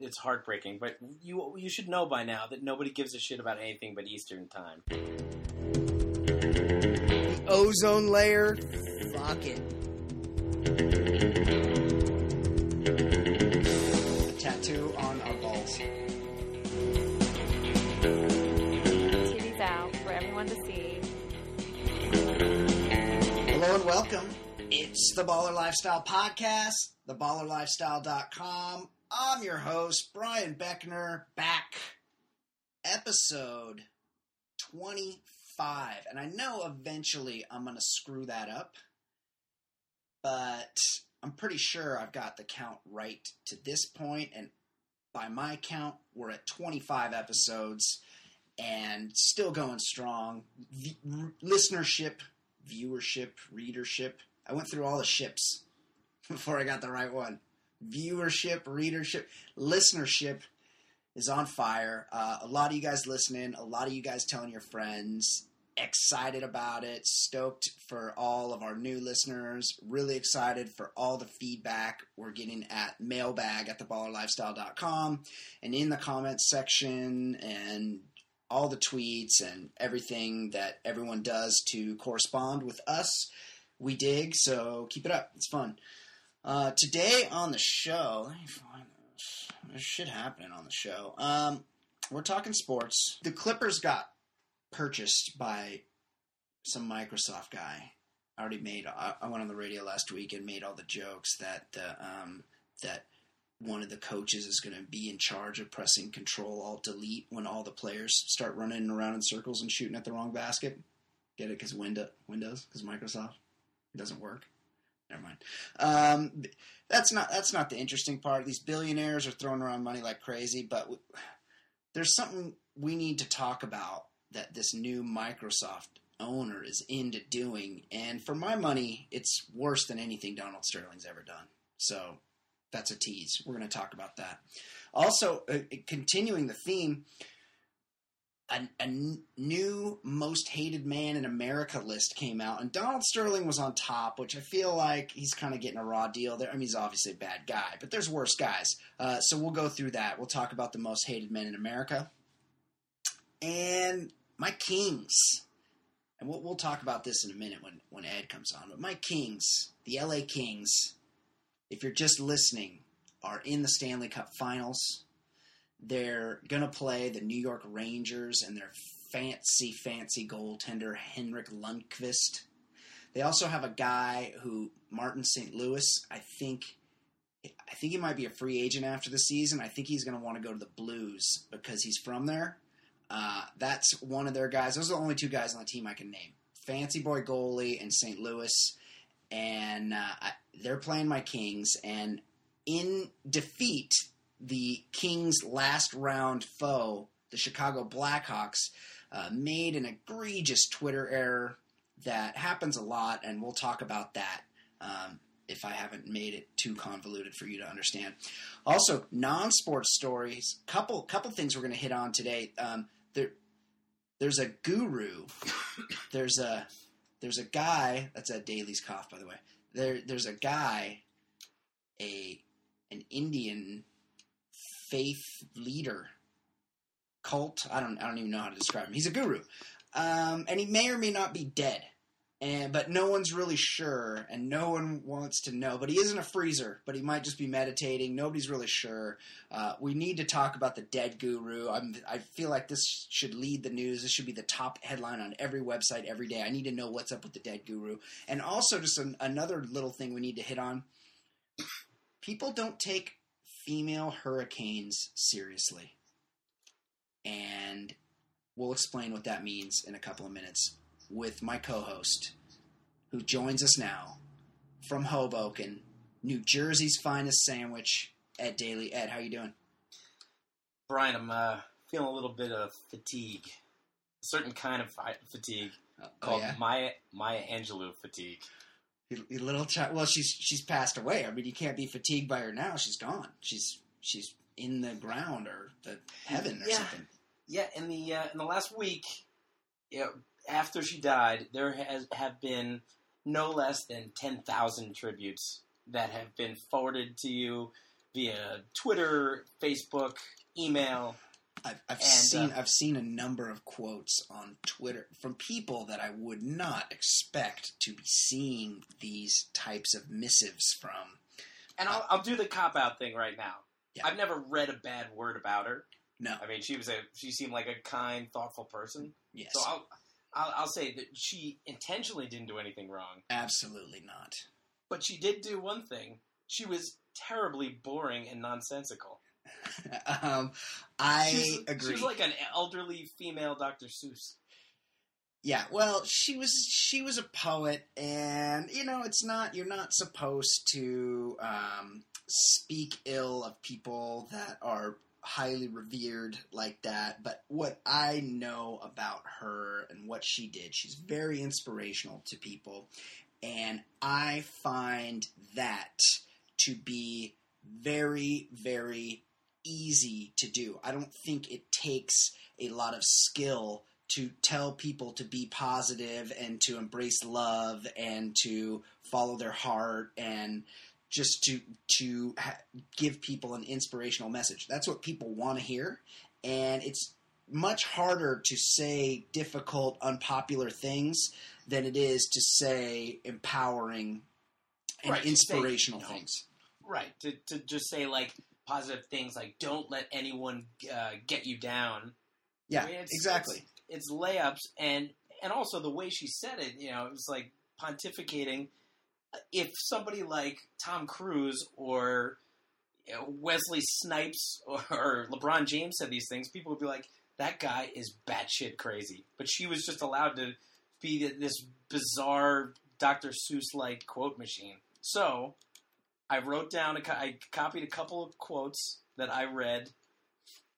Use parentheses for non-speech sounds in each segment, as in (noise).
it's heartbreaking. But you you should know by now that nobody gives a shit about anything but Eastern time. The ozone layer. Fuck it. A tattoo on our balls. TV's out for everyone to see. Hello and welcome. It's the Baller Lifestyle Podcast, theballerlifestyle.com. I'm your host, Brian Beckner, back. Episode 25. And I know eventually I'm going to screw that up, but I'm pretty sure I've got the count right to this point, And by my count, we're at 25 episodes and still going strong. Listenership, viewership, readership. I went through all the ships (laughs) before I got the right one. Viewership, readership, listenership is on fire. Uh, a lot of you guys listening, a lot of you guys telling your friends, excited about it, stoked for all of our new listeners, really excited for all the feedback we're getting at mailbag at theballerlifestyle.com and in the comments section and all the tweets and everything that everyone does to correspond with us. We dig, so keep it up. It's fun. Uh, today on the show, let me find this. There's shit happening on the show. Um, we're talking sports. The Clippers got purchased by some Microsoft guy. I already made. I, went on the radio last week and made all the jokes that the um, that one of the coaches is going to be in charge of pressing Control Alt Delete when all the players start running around in circles and shooting at the wrong basket. Get it? Because Windows, Windows, because Microsoft, it doesn't work. Never mind. Um, that's not that's not the interesting part. These billionaires are throwing around money like crazy, but there's something we need to talk about that this new Microsoft owner is into doing, and for my money, it's worse than anything Donald Sterling's ever done. So that's a tease. We're going to talk about that. Also, uh, continuing the theme, a, a new most hated man in America list came out, and Donald Sterling was on top, which I feel like he's kind of getting a raw deal there. I mean, he's obviously a bad guy, but there's worse guys. Uh, so we'll go through that. We'll talk about the most hated men in America and my Kings. And we'll, we'll talk about this in a minute when, when Ed comes on. But my Kings, the LA Kings, if you're just listening, are in the Stanley Cup Finals. They're going to play the New York Rangers and their fancy, fancy goaltender, Henrik Lundqvist. They also have a guy who, Martin St. Louis, I think. I think he might be a free agent after the season. I think he's going to want to go to the Blues because he's from there. Uh, that's one of their guys. Those are the only two guys on the team I can name. Fancy boy goalie and St. Louis, and uh, I, they're playing my Kings. And in defeat, the Kings' last round foe, the Chicago Blackhawks, uh, made an egregious Twitter error that happens a lot, and we'll talk about that. Um, if I haven't made it too convoluted for you to understand. Also, non-sports stories. Couple couple things we're going to hit on today. Um, there, there's a guru. (coughs) there's a there's a guy. That's a Daly's cough, by the way. There there's a guy, a an Indian faith leader, cult. I don't I don't even know how to describe him. He's a guru, um, and he may or may not be dead and but no one's really sure and no one wants to know but he isn't a freezer but he might just be meditating. Nobody's really sure. Uh, we need to talk about the dead guru. I'm, i feel like this should lead the news. This should be the top headline on every website every day. I need to know what's up with the dead guru. And also just an, another little thing we need to hit on. People don't take female hurricanes seriously and we'll explain what that means in a couple of minutes with my co-host, who joins us now from Hoboken, New Jersey's finest sandwich, Ed Daly. Ed, how you doing? Brian, I'm uh, feeling a little bit of fatigue, a certain kind of fatigue Oh, called yeah, Maya Maya Angelou fatigue. Little child. Well, she's she's passed away. I mean, you can't be fatigued by her now. She's gone. She's she's in the ground or the heaven or Yeah. something. Yeah, in the uh, in the last week, you know, after she died, there has have been no less than ten thousand tributes that have been forwarded to you via Twitter, Facebook, email. I've, I've And, seen uh, I've seen a number of quotes on Twitter from people that I would not expect to be seeing these types of missives from. And I'll, I'll do the cop out thing right now. Yeah. I've never read a bad word about her. No, I mean, she was a she seemed like a kind, thoughtful person. yes, So I'll, I'll I'll say that she intentionally didn't do anything wrong, absolutely not. but she did do one thing. She was terribly boring and nonsensical. (laughs) um, I She's- agree. She was like an elderly female Dr. Seuss. Yeah, well, she was she was a poet, and you know, it's not you're not supposed to um, speak ill of people that are highly revered like that. But what I know about her and what she did, she's very inspirational to people, and I find that to be very very easy to do. I don't think it takes a lot of skill to tell people to be positive and to embrace love and to follow their heart and just to to ha- give people an inspirational message. That's what people want to hear, and it's much harder to say difficult, unpopular things than it is to say empowering and Right, to say, inspirational things. Right. To, to just say, like, positive things like, don't let anyone uh, get you down. Yeah, I mean, it's- exactly. It's layups, and, and also the way she said it, you know, it was like pontificating. If somebody like Tom Cruise or you know, Wesley Snipes or LeBron James said these things, people would be like, that guy is batshit crazy. But she was just allowed to be this bizarre Dr. Seuss like quote machine. So I wrote down, a I copied a couple of quotes that I read,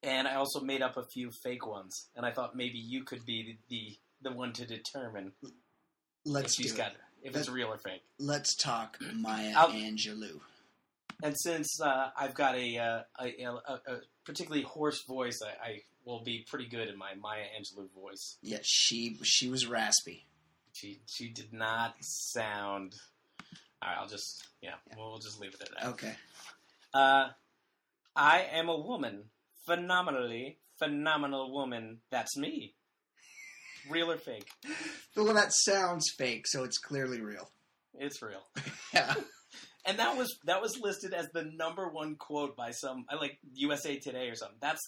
and I also made up a few fake ones. And I thought maybe you could be the the, the one to determine Let's if she's got it. if it's real or fake. Let's talk Maya I'll- Angelou. And since uh, I've got a, uh, a, a, a particularly hoarse voice, I, I will be pretty good in my Maya Angelou voice. Yeah, she she was raspy. She she did not sound. All right, I'll just yeah, we'll, we'll just leave it at that. Okay. Uh, I am a woman, phenomenally phenomenal woman. That's me. Real or fake? (laughs) Well, that sounds fake, so it's clearly real. It's real. (laughs) Yeah. (laughs) And that was that was listed as the number one quote by some I like USA Today or something. That's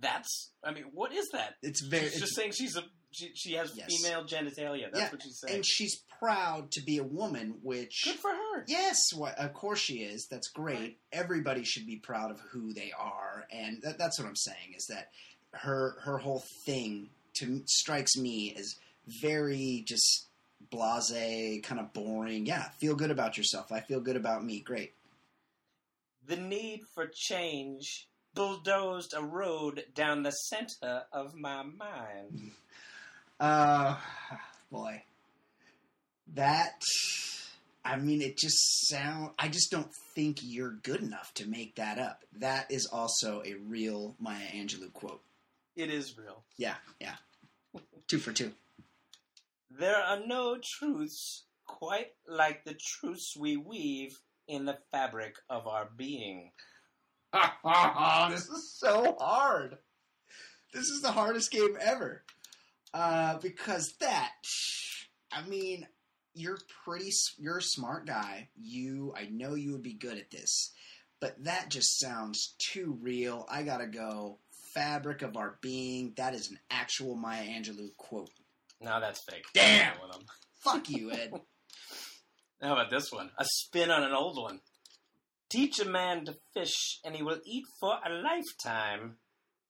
that's I mean, what is that? It's very. It's- just saying she's a she, she has Yes. female genitalia. That's Yeah, what she's saying. and she's proud to be a woman, which Good for her. yes, why, of course she is. That's great. Right. Everybody should be proud of who they are, and that, that's what I'm saying. Is that her her whole thing to strikes me as very just blase, kind of boring. Yeah, feel good about yourself. I feel good about me. Great. The need for change bulldozed a road down the center of my mind. (laughs) Uh, (sighs) boy, that. I mean, it just sound. I just don't think you're good enough to make that up. That is also a real Maya Angelou quote. It is real. Yeah, yeah. Two for two. There are no truths quite like the truths we weave in the fabric of our being. (laughs) this is so hard. This is the hardest game ever. Uh, because that, I mean, you're pretty, s- you're a smart guy. You, I know you would be good at this, but that just sounds too real. I gotta go. Fabric of our being. That is an actual Maya Angelou quote. No, that's fake. Damn. One of them. Fuck you, Ed. (laughs) How about this one? A spin on an old one. Teach a man to fish, and he will eat for a lifetime.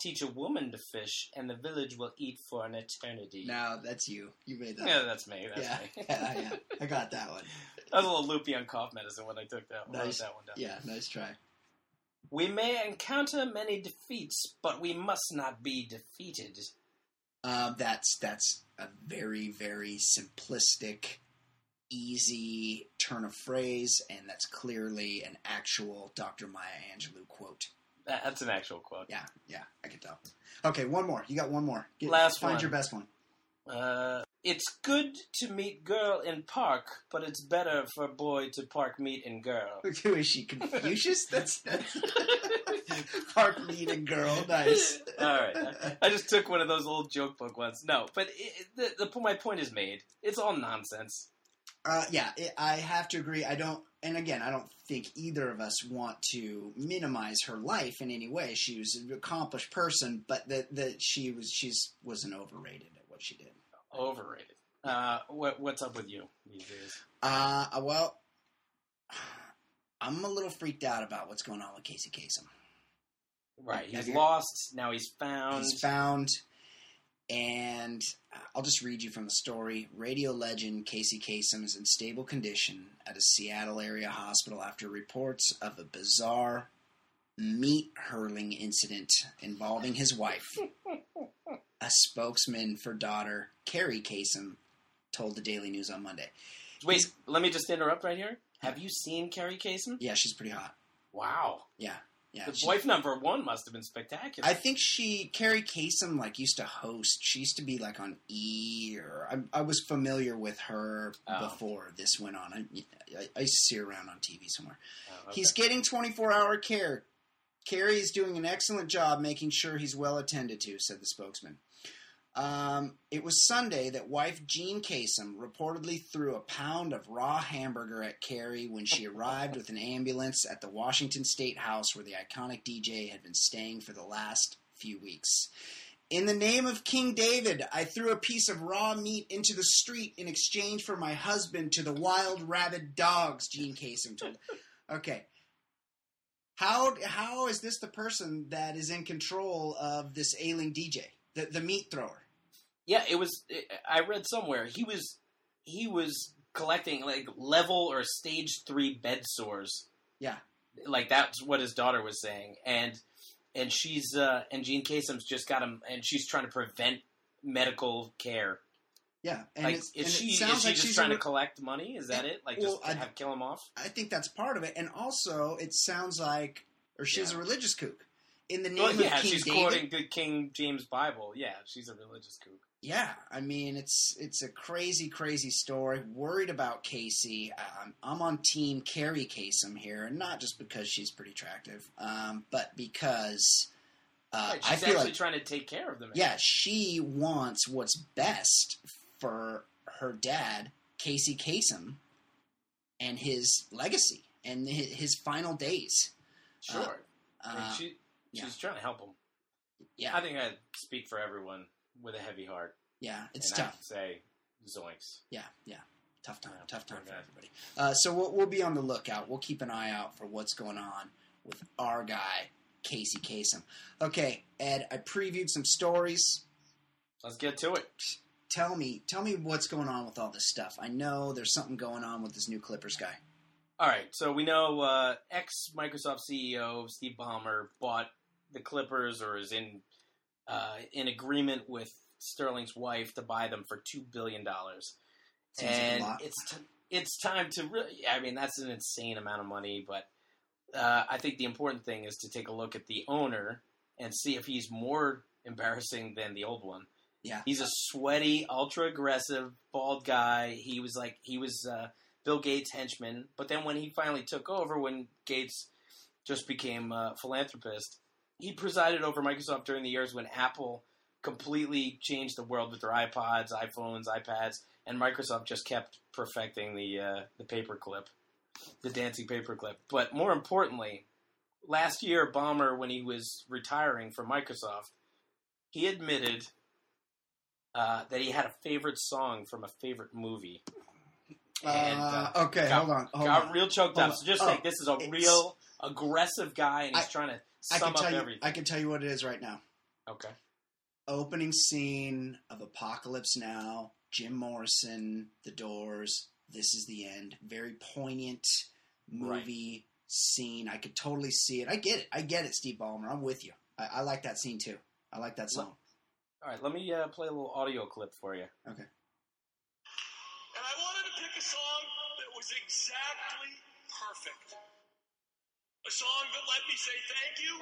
Teach a woman to fish, and the village will eat for an eternity. no, that's you. You made that. Yeah, that's me. That's yeah, me. (laughs) yeah, yeah. I got that one. I was a little loopy on cough medicine when I took that, wrote Nice. that one down. Yeah, nice try. We may encounter many defeats, but we must not be defeated. Um, that's that's a very very simplistic, easy turn of phrase, and that's clearly an actual Dr. Maya Angelou quote. That- That's an actual quote. Yeah, yeah, I can tell. Okay, one more. You got one more. Get, Last find one. your best one. Uh, it's good to meet girl in park, but it's better for boy to park meet in girl. (laughs) Who is she? Confucius? (laughs) That's, that's (laughs) Park meeting girl. Nice. All right, I, I just took one of those old joke book ones. No, but it- the, the my point is made. It's all nonsense. Uh, yeah, it, I have to agree. I don't, and again, I don't think either of us want to minimize her life in any way. She was an accomplished person, but that that she was she's wasn't overrated at what she did. Overrated. Uh, what what's up with you these days? Uh, well, I'm a little freaked out about what's going on with Casey Kasem. Right, he's lost. Now he's found. He's found, and uh, I'll just read you from the story. Radio legend Casey Kasem is in stable condition at a Seattle area hospital after reports of a bizarre meat hurling incident involving his wife. (laughs) a spokesman for daughter Kerri Kasem told the Daily News on Monday. Wait, let me just interrupt right here. Have you seen Kerri Kasem? Yeah, she's pretty hot. Wow, Yeah, yeah. the she- wife number one must have been spectacular. I think she Kerri Kasem like used to host. She used to be like on E or I, I was familiar with her Oh. before this went on. I, I, I used to see her around on TV somewhere. Oh, okay. He's getting 24 hour care. Kerri is doing an excellent job making sure he's well attended to, said the spokesman. Um, it was Sunday that wife Jean Kasem reportedly threw a pound of raw hamburger at Kerri when she arrived with an ambulance at the Washington State House where the iconic DJ had been staying for the last few weeks. In the name of King David, I threw a piece of raw meat into the street in exchange for my husband to the wild rabid dogs, Jean Kasem told. Okay. How how is this the person that is in control of this ailing DJ, the the meat thrower? Yeah, it was. I read somewhere he was he was collecting like level or stage three bed sores. Yeah. like that's what his daughter was saying, and and she's uh, and Jean Kasem's just got him, and she's trying to prevent medical care. Yeah, and, like, is and she it is sounds she like just she's trying a to collect money? Is that it? Like Well, just I- have kill him off? I think that's part of it, and also it sounds like, or she's Yeah. a religious kook. In the name Well, of yeah, King she's David. quoting the King James Bible. Yeah, she's a religious kook. Yeah, I mean it's it's a crazy, crazy story. Worried about Casey. Um, I'm on Team Kerri Kasem here, and not just because she's pretty attractive, um, but because uh, Right, I feel actually like trying to take care of them. yeah, she wants what's best for her dad, Casey Kasem, and his legacy and his, his final days. sure. Mean, Uh, she she's trying to help him. yeah, I think I speak for everyone with a heavy heart. yeah, it's tough. say, zoinks. Yeah, yeah. Tough time. Yeah, tough time for guy. everybody. Uh, so we'll, we'll be on the lookout. We'll keep an eye out for what's going on with our guy, Casey Kasem. Okay, Ed, I previewed some stories. Let's get to it. Tell me, tell me what's going on with all this stuff. I know there's something going on with this new Clippers guy. All right, so we know uh, ex Microsoft CEO Steve Ballmer bought the Clippers, or is in uh, in agreement with Sterling's wife to buy them for two billion dollars, like and it's t- it's time to really. I mean, that's an insane amount of money, but uh, I think the important thing is to take a look at the owner and see if he's more embarrassing than the old one. Yeah. he's a sweaty, ultra aggressive, bald guy. He was like he was uh, Bill Gates' henchman, but then when he finally took over, when Gates just became a philanthropist, he presided over Microsoft during the years when Apple completely changed the world with their iPods, iPhones, iPads, and Microsoft just kept perfecting the uh, the paperclip, the dancing paperclip. But more importantly, last year, Ballmer, when he was retiring from Microsoft, he admitted uh, that he had a favorite song from a favorite movie. And, uh, uh, okay, got- hold on. Hold Got on. real choked Hold up. on. So just Oh, think this is a real aggressive guy, and he's I- trying to sum can up tell you. everything. I can tell you what it is right now. okay. Opening scene of Apocalypse Now. Jim Morrison, The Doors. This is the end. Very poignant movie scene. I could totally see it. I get it. I get it, Steve Ballmer. I'm with you. I, I like that scene too. I like that song. All right, let me uh, play a little audio clip for you. Okay. And I wanted to pick a song that was exactly perfect. A song that let me say thank you.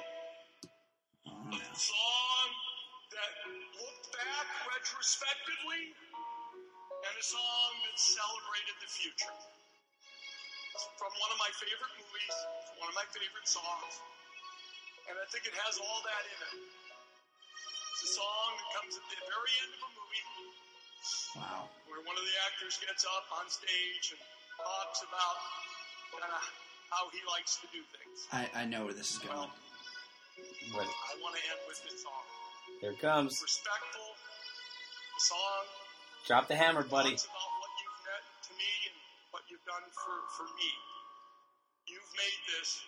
A song that looked back back retrospectively and a song that celebrated the future. From one of my favorite movies, one of my favorite songs, and I think it has all that in it. It's a song that comes at the very end of a movie Wow. where one of the actors gets up on stage and talks about kind of how he likes to do things. I, I know where this is going. Well, But I want to end with this song. here it comes. Respectful. The song Drop the hammer, buddy. talks about what you've meant to me and what you've done for, for me. You've made this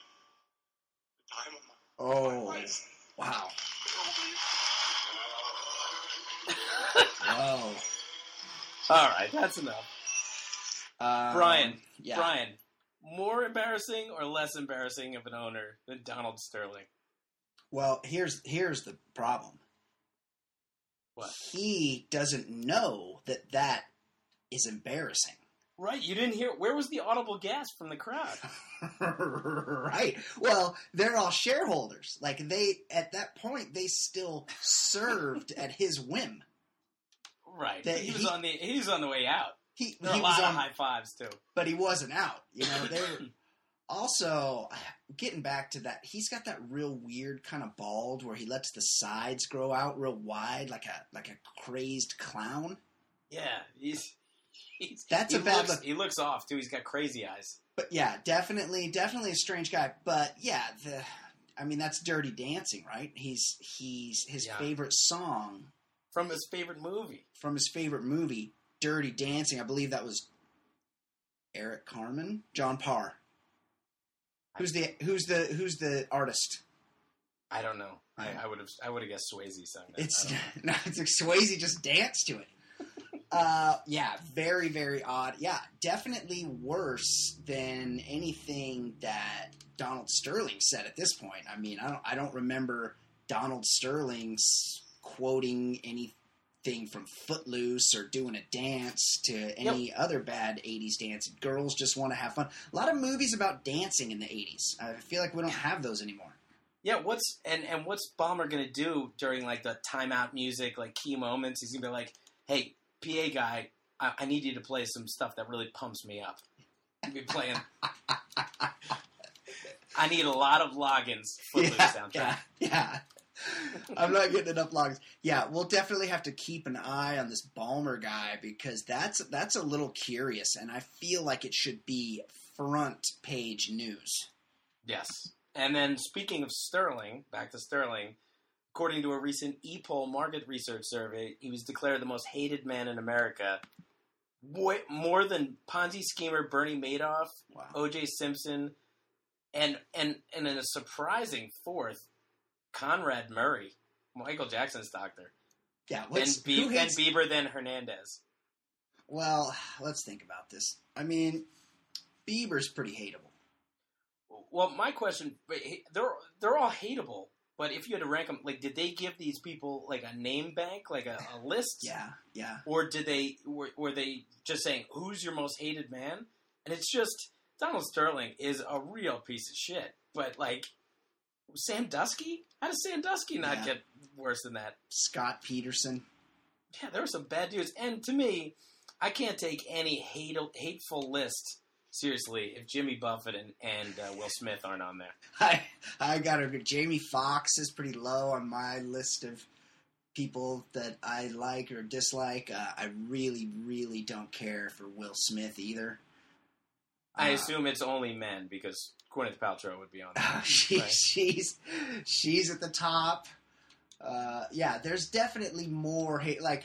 the time of my, Oh, my life. wow. Kobe. (laughs) Whoa. All right, that's enough. Um, Brian, yeah. Brian, more embarrassing or less embarrassing of an owner than Donald Sterling? Well, here's here's the problem. What? He doesn't know that that is embarrassing. Right, you didn't hear. Where was the audible gasp from the crowd? (laughs) right. Well, they're all shareholders. Like they at that point they still served at his whim. Right, That he was he- on the he was on the way out. He, There he a lot was of on, high fives too. but he wasn't out. You know, they were (laughs) also getting back to that. He's got that real weird kind of bald where he lets the sides grow out real wide, like a like a crazed clown. Yeah, he's. he's That's he a bad looks, look. He looks off too. He's got crazy eyes. But yeah, definitely, definitely a strange guy. But yeah, the, I mean, that's Dirty Dancing, right? He's he's his Yeah. favorite song From his favorite movie. from his favorite movie, Dirty Dancing. I believe that was Eric Carmen, John Parr. Who's the who's the who's the artist? I don't know. I, I would have. I would have guessed Swayze sung that. It's I don't know. (laughs) no, it's like Swayze just danced to it. Uh, yeah, very very odd. Yeah, definitely worse than anything that Donald Sterling said at this point. I mean, I don't I don't remember Donald Sterling's quoting anything from Footloose or doing a dance to any other bad 80s dance. Girls just want to have fun. A lot of movies about dancing in the 80s. I feel like we don't have those anymore. Yeah, what's and and what's Bomber gonna do during like the timeout music, like key moments? He's gonna be like, "Hey, PA guy, I, I need you to play some stuff that really pumps me up." He'll be playing. (laughs) I need a lot of logins for the soundtrack. yeah, yeah. I'm not getting enough logs. Yeah, we'll definitely have to keep an eye on this Ballmer guy because that's that's a little curious, and I feel like it should be front page news. Yes. And then speaking of Sterling, back to Sterling, according to a recent ePoll market research survey, he was declared the most hated man in America. More than Ponzi schemer Bernie Madoff, Wow. O.J. Simpson, and and and in a surprising fourth, Conrad Murray, Michael Jackson's doctor, Yeah, let's, Be- hates- Bieber, then Hernandez. Well, let's think about this. I mean, Bieber's pretty hateable. Well, my question, they're they're all hateable. But if you had to rank them, like, did they give these people like a name bank, like a, a list? (laughs) Yeah, yeah. or did they were, were they just saying who's your most hated man and it's just donald sterling is a real piece of shit but like sandusky how does sandusky not Yeah. get worse than that Scott Peterson. yeah there were some bad dudes and to me i can't take any hate, hateful list seriously if jimmy buffett and, and uh, will smith aren't on there (laughs) I I got a. Jamie Foxx is pretty low on my list of people that I like or dislike. Uh, I really, really don't care for Will Smith either. I Uh, assume it's only men because gwyneth paltrow would be on (laughs) there she, Right. she's she's at the top. Uh, yeah, there's definitely more hate. Like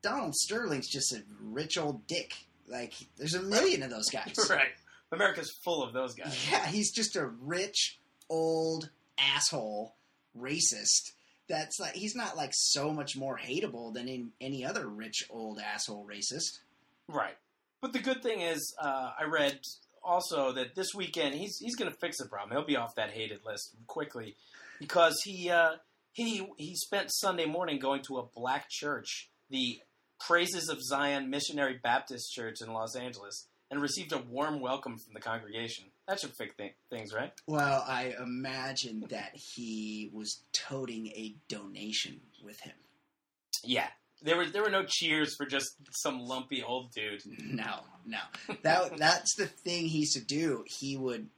Donald Sterling's just a rich old dick. Like there's a million of those guys. (laughs) right america's full of those guys Yeah, he's just a rich old asshole racist. That's like he's not like so much more hateable than in any other rich old asshole racist. Right. But the good thing is, uh, I read also that this weekend he's he's going to fix the problem. He'll be off that hated list quickly because he uh, he he spent Sunday morning going to a black church, the Praises of Zion Missionary Baptist Church in Los Angeles, and received a warm welcome from the congregation. That should fix th- things, right? Well, I imagine that he was toting a donation with him. Yeah, There were there were no cheers for just some lumpy old dude. No, no. That (laughs) that's the thing he used to do. He would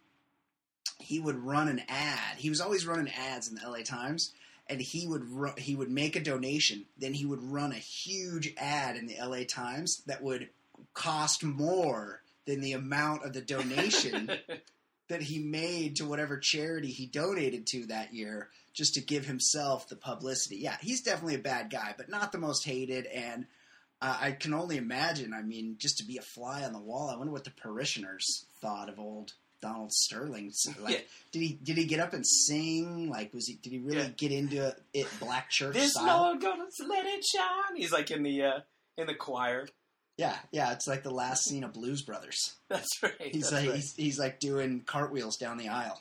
he would run an ad. He was always running ads in the LA Times, and he would ru- he would make a donation. Then he would run a huge ad in the LA Times that would cost more than the amount of the donation (laughs) that he made to whatever charity he donated to that year just to give himself the publicity. Yeah, he's definitely a bad guy, but not the most hated. And uh, I can only imagine, I mean, just to be a fly on the wall, I wonder what the parishioners thought of old Donald Sterling. (laughs) Like, Yeah. did he did he get up and sing? Like, was he did he really Yeah. get into it black church this style? Lord gonna let it shine. He's like in the uh, in the choir. Yeah, yeah, it's like the last scene of Blues Brothers. (laughs) That's right. He's that's like right. he's, he's like doing cartwheels down the aisle.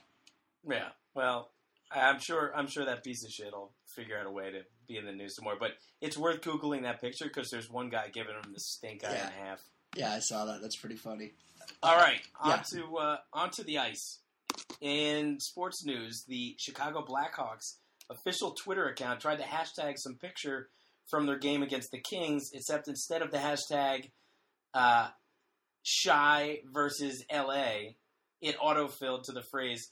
Yeah. Well, I'm sure. I'm sure that piece of shit will figure out a way to be in the news some more. But it's worth googling that picture because there's one guy giving him the stink eye Yeah. and a half. Yeah, I saw that. That's pretty funny. All right, Yeah. onto uh, onto the ice. In sports news, the Chicago Blackhawks official Twitter account tried to hashtag some picture from their game against the Kings, except instead of the hashtag uh, "shy versus LA," it autofilled to the phrase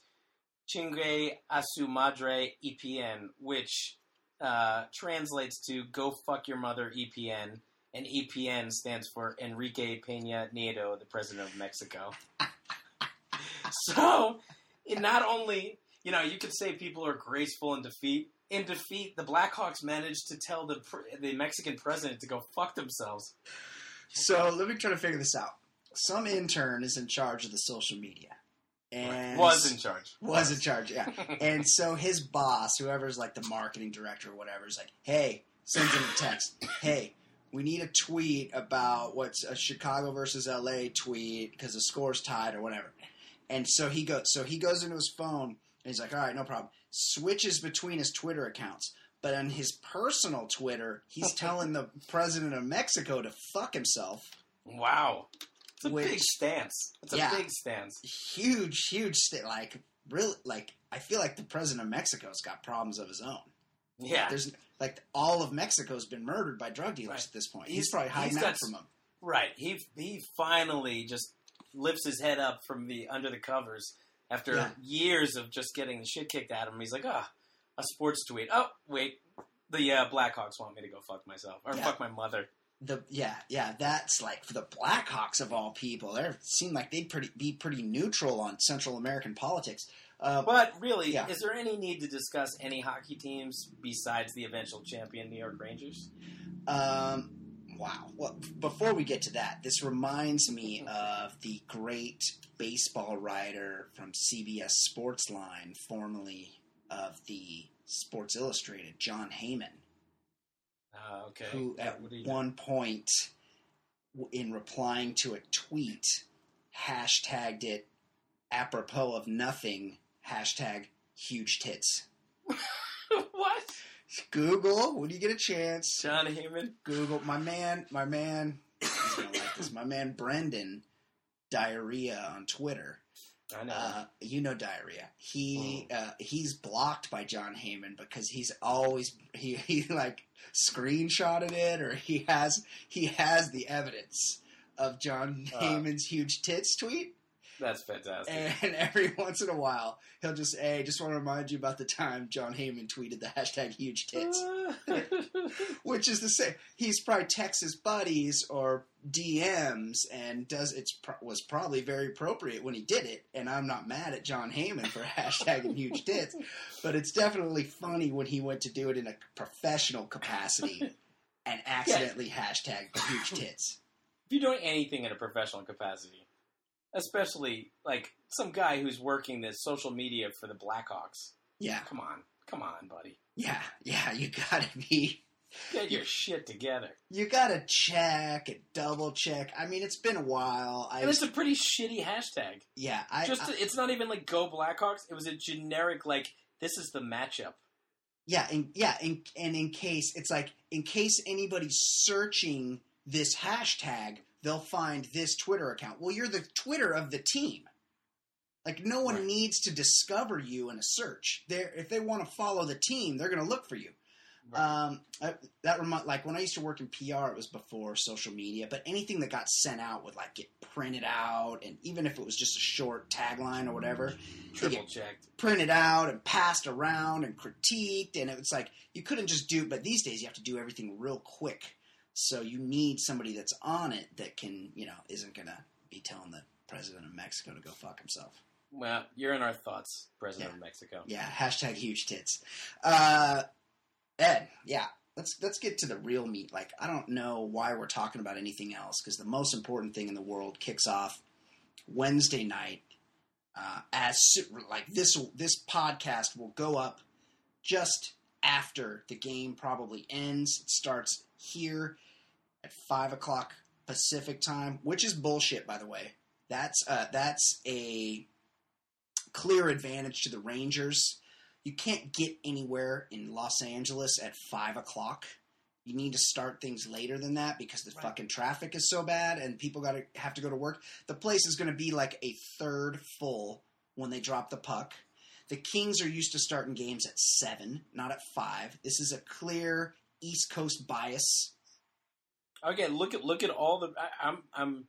"chingue a su madre EPN," which uh, translates to "Go fuck your mother EPN." and EPN stands for Enrique Peña Nieto, the president of Mexico. (laughs) so, it not only, you know, you could say people are graceful in defeat. In defeat, the Blackhawks managed to tell the the Mexican president to go fuck themselves. So let me try to figure this out. Some intern is in charge of the social media, and Was in charge. was in charge, yeah. (laughs) and so his boss, whoever's like the marketing director or whatever, is like, "Hey," sends him a text. "Hey, we need a tweet about what's a Chicago versus LA tweet because the score's tied or whatever." And so he goes. So he goes into his phone and he's like, "All right, no problem." Switches between his Twitter accounts. But on his personal Twitter, he's telling the president of Mexico to fuck himself. Wow. It's a Which- big stance. It's a Yeah. big stance. Huge, huge, like really, like I feel like the president of Mexico's got problems of his own. Yeah. There's like all of Mexico's been murdered by drug dealers Right. at this point. He's, He's- probably hiding he's out from them. Right. He he finally just lifts his head up from the under the covers after Yeah. years of just getting the shit kicked out of him. He's like, ah, a sports tweet. Oh, wait, the uh, Blackhawks want me to go fuck myself or Yeah. fuck my mother. The yeah, yeah, that's like for the Blackhawks of all people. They seem like they'd pretty be pretty neutral on Central American politics. Uh, But really, Yeah. is there any need to discuss any hockey teams besides the eventual champion New York Rangers? Um, wow. Well, before we get to that, this reminds me of the great baseball writer from CBS Sportsline, formerly of the Sports Illustrated, Jon Heyman, Uh, okay. who at one point, in replying to a tweet, hashtagged it apropos of nothing, hashtag huge tits. (laughs) what? Google, when you get a chance, Jon Heyman? Google my man, my man. He's gonna like this. My man Brendan, diarrhea on Twitter. I know. Uh, you know diarrhea. He uh, he's blocked by Jon Heyman because he's always he (laughs) he like screenshotted it or he has he has the evidence of John Uh. Heyman's huge tits tweet. That's fantastic. (laughs) And every once in a while, he'll just, hey, just want to remind you about the time Jon Heyman tweeted the hashtag huge tits. (laughs) which is the same. He's probably texts his buddies or DMs and does it's was probably very appropriate when he did it. And I'm not mad at Jon Heyman for (laughs) hashtagging huge tits, but it's definitely funny when he went to do it in a professional capacity and accidentally hashtagged huge tits. if you're doing anything in a professional capacity, especially like some guy who's working this social media for the Blackhawks, Yeah, come on, come on, buddy, yeah, yeah. You gotta be. get your shit together. You gotta check and double check. I mean, it's been a while. I And it's a pretty shitty hashtag. yeah. I Just I- it's not even like "Go Blackhawks." It was a generic like this is the matchup. Yeah, and yeah, in, and in case it's like in case anybody's searching this hashtag, they'll find this Twitter account. Well, you're the Twitter of the team. Like no one Right. needs to discover you in a search. They if they want to follow the team, they're going to look for you. Um, I, that remind like when I used to work in PR, it was before social media. But anything that got sent out would like get printed out, and even if it was just a short tagline or whatever, Triple checked. printed out and passed around and critiqued, and it was like you couldn't just do. But these days, you have to do everything real quick. So you need somebody that's on it that can, you know, isn't gonna be telling the president of Mexico to go fuck himself. Well, you're in our thoughts, President Yeah. of Mexico. Yeah, hashtag huge tits. Uh, Ed, yeah, let's let's get to the real meat. Like, I don't know why we're talking about anything else because the most important thing in the world kicks off Wednesday night. Uh, as like this this podcast will go up just after the game probably ends. It starts here at five o'clock Pacific time, which is bullshit, by the way. That's uh, that's a clear advantage to the Rangers. You can't get anywhere in Los Angeles at five o'clock. You need to start things later than that because the Right. fucking traffic is so bad and people got to have to go to work. The place is going to be like a third full when they drop the puck. The Kings are used to starting games at seven, not at five. This is a clear East Coast bias. Again, look at look at all the. I, I'm I'm.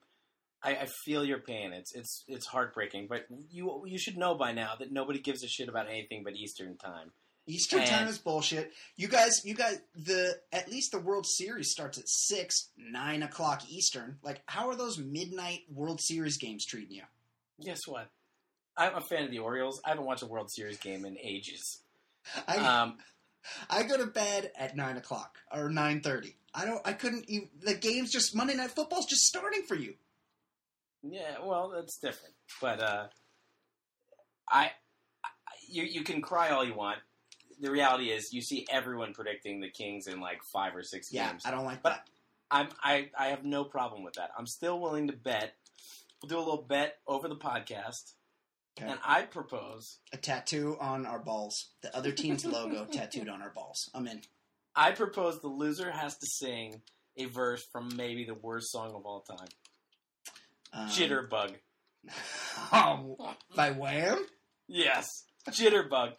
I, I feel your pain. It's it's it's heartbreaking, but you you should know by now that nobody gives a shit about anything but Eastern time. Eastern And- time is bullshit. You guys, you guys, the at least the World Series starts at six, nine o'clock Eastern. Like, how are those midnight World Series games treating you? Guess what? I'm a fan of the Orioles. I haven't watched a World Series game in ages. I Um, I go to bed at nine o'clock or nine thirty. I don't. I couldn't. Even, the game's just Monday Night Football's just starting for you. yeah, well, that's different. But uh, I, I you you can cry all you want. The reality is, you see everyone predicting the Kings in like five or six Yeah, games. I don't like But- that. I'm I, I have no problem with that. I'm still willing to bet. We'll do a little bet over the podcast, Okay. and I propose A tattoo on our balls. The other team's logo (laughs) tattooed on our balls. I'm in. I propose the loser has to sing a verse from maybe the worst song of all time, Um, Jitterbug. Oh, (laughs) by Wham. Yes, Jitterbug.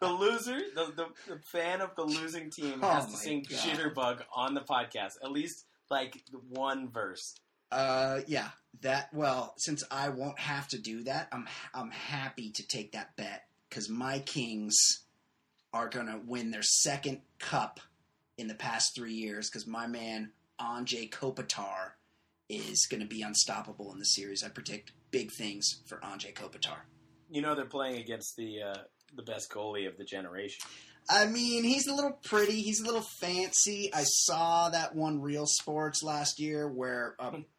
The loser, the, the, the fan of the losing team Oh has to sing God. Jitterbug on the podcast. At least like one verse. Uh, yeah, that. Well, since I won't have to do that, I'm I'm happy to take that bet because my Kings are gonna win their second cup in the past three years because my man Anze Kopitar is gonna be unstoppable in the series. I predict big things for Anze Kopitar. You know they're playing against the uh, the best goalie of the generation. I mean, he's a little pretty. He's a little fancy. I saw that one Real Sports last year where uh, (laughs)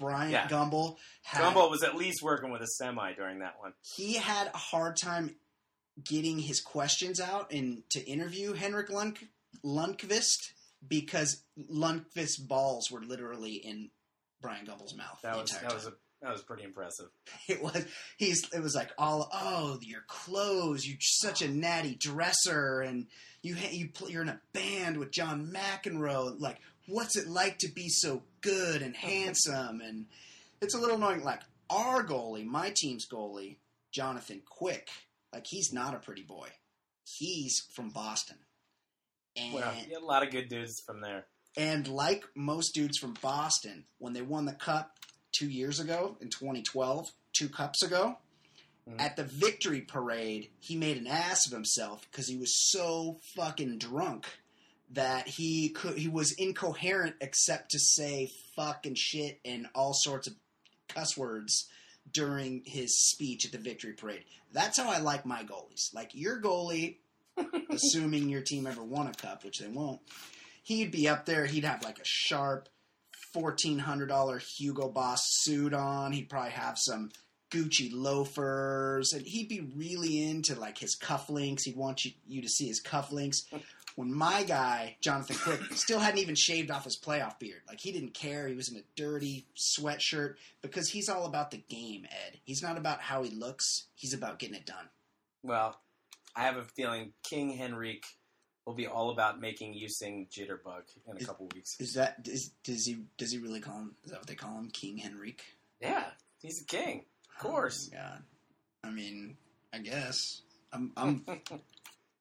Bryant Yeah. Gumbel had Gumbel was at least working with a semi during that one. he had a hard time getting his questions out and to interview Henrik Lund- Lundqvist because Lundqvist's balls were literally in Bryant Gumbel's mouth That was that was a that was pretty impressive. (laughs) it was he's it was like all oh your clothes you're such a natty dresser and you you you're in a band with John McEnroe like what's it like to be so good and handsome and it's a little annoying. Like our goalie my team's goalie Jonathan Quick like he's not a pretty boy. He's from Boston. And Well, a lot of good dudes from there. and like most dudes from Boston, when they won the cup two years ago in 2012, two cups ago, Mhm. at the victory parade, he made an ass of himself because he was so fucking drunk that he could he was incoherent except to say fuck and shit and all sorts of cuss words during his speech at the victory parade. That's how I like my goalies. Like your goalie, (laughs) assuming your team ever won a cup, which they won't, he'd be up there. He'd have like a sharp fourteen hundred dollar Hugo Boss suit on. He'd probably have some Gucci loafers, and he'd be really into like his cufflinks. He'd want you you to see his cufflinks. (laughs) When my guy Jonathan Quick still hadn't even shaved off his playoff beard, like he didn't care. He was in a dirty sweatshirt because he's all about the game. Ed, he's not about how he looks. He's about getting it done. Well, I have a feeling King Henrik will be all about making you sing Jitterbug in a Is- couple weeks. Is that is, does he does he really call him? Is that what they call him, King Henrik? Yeah, he's a king. Of oh course. Oh, God. I mean, I guess I'm I'm (laughs)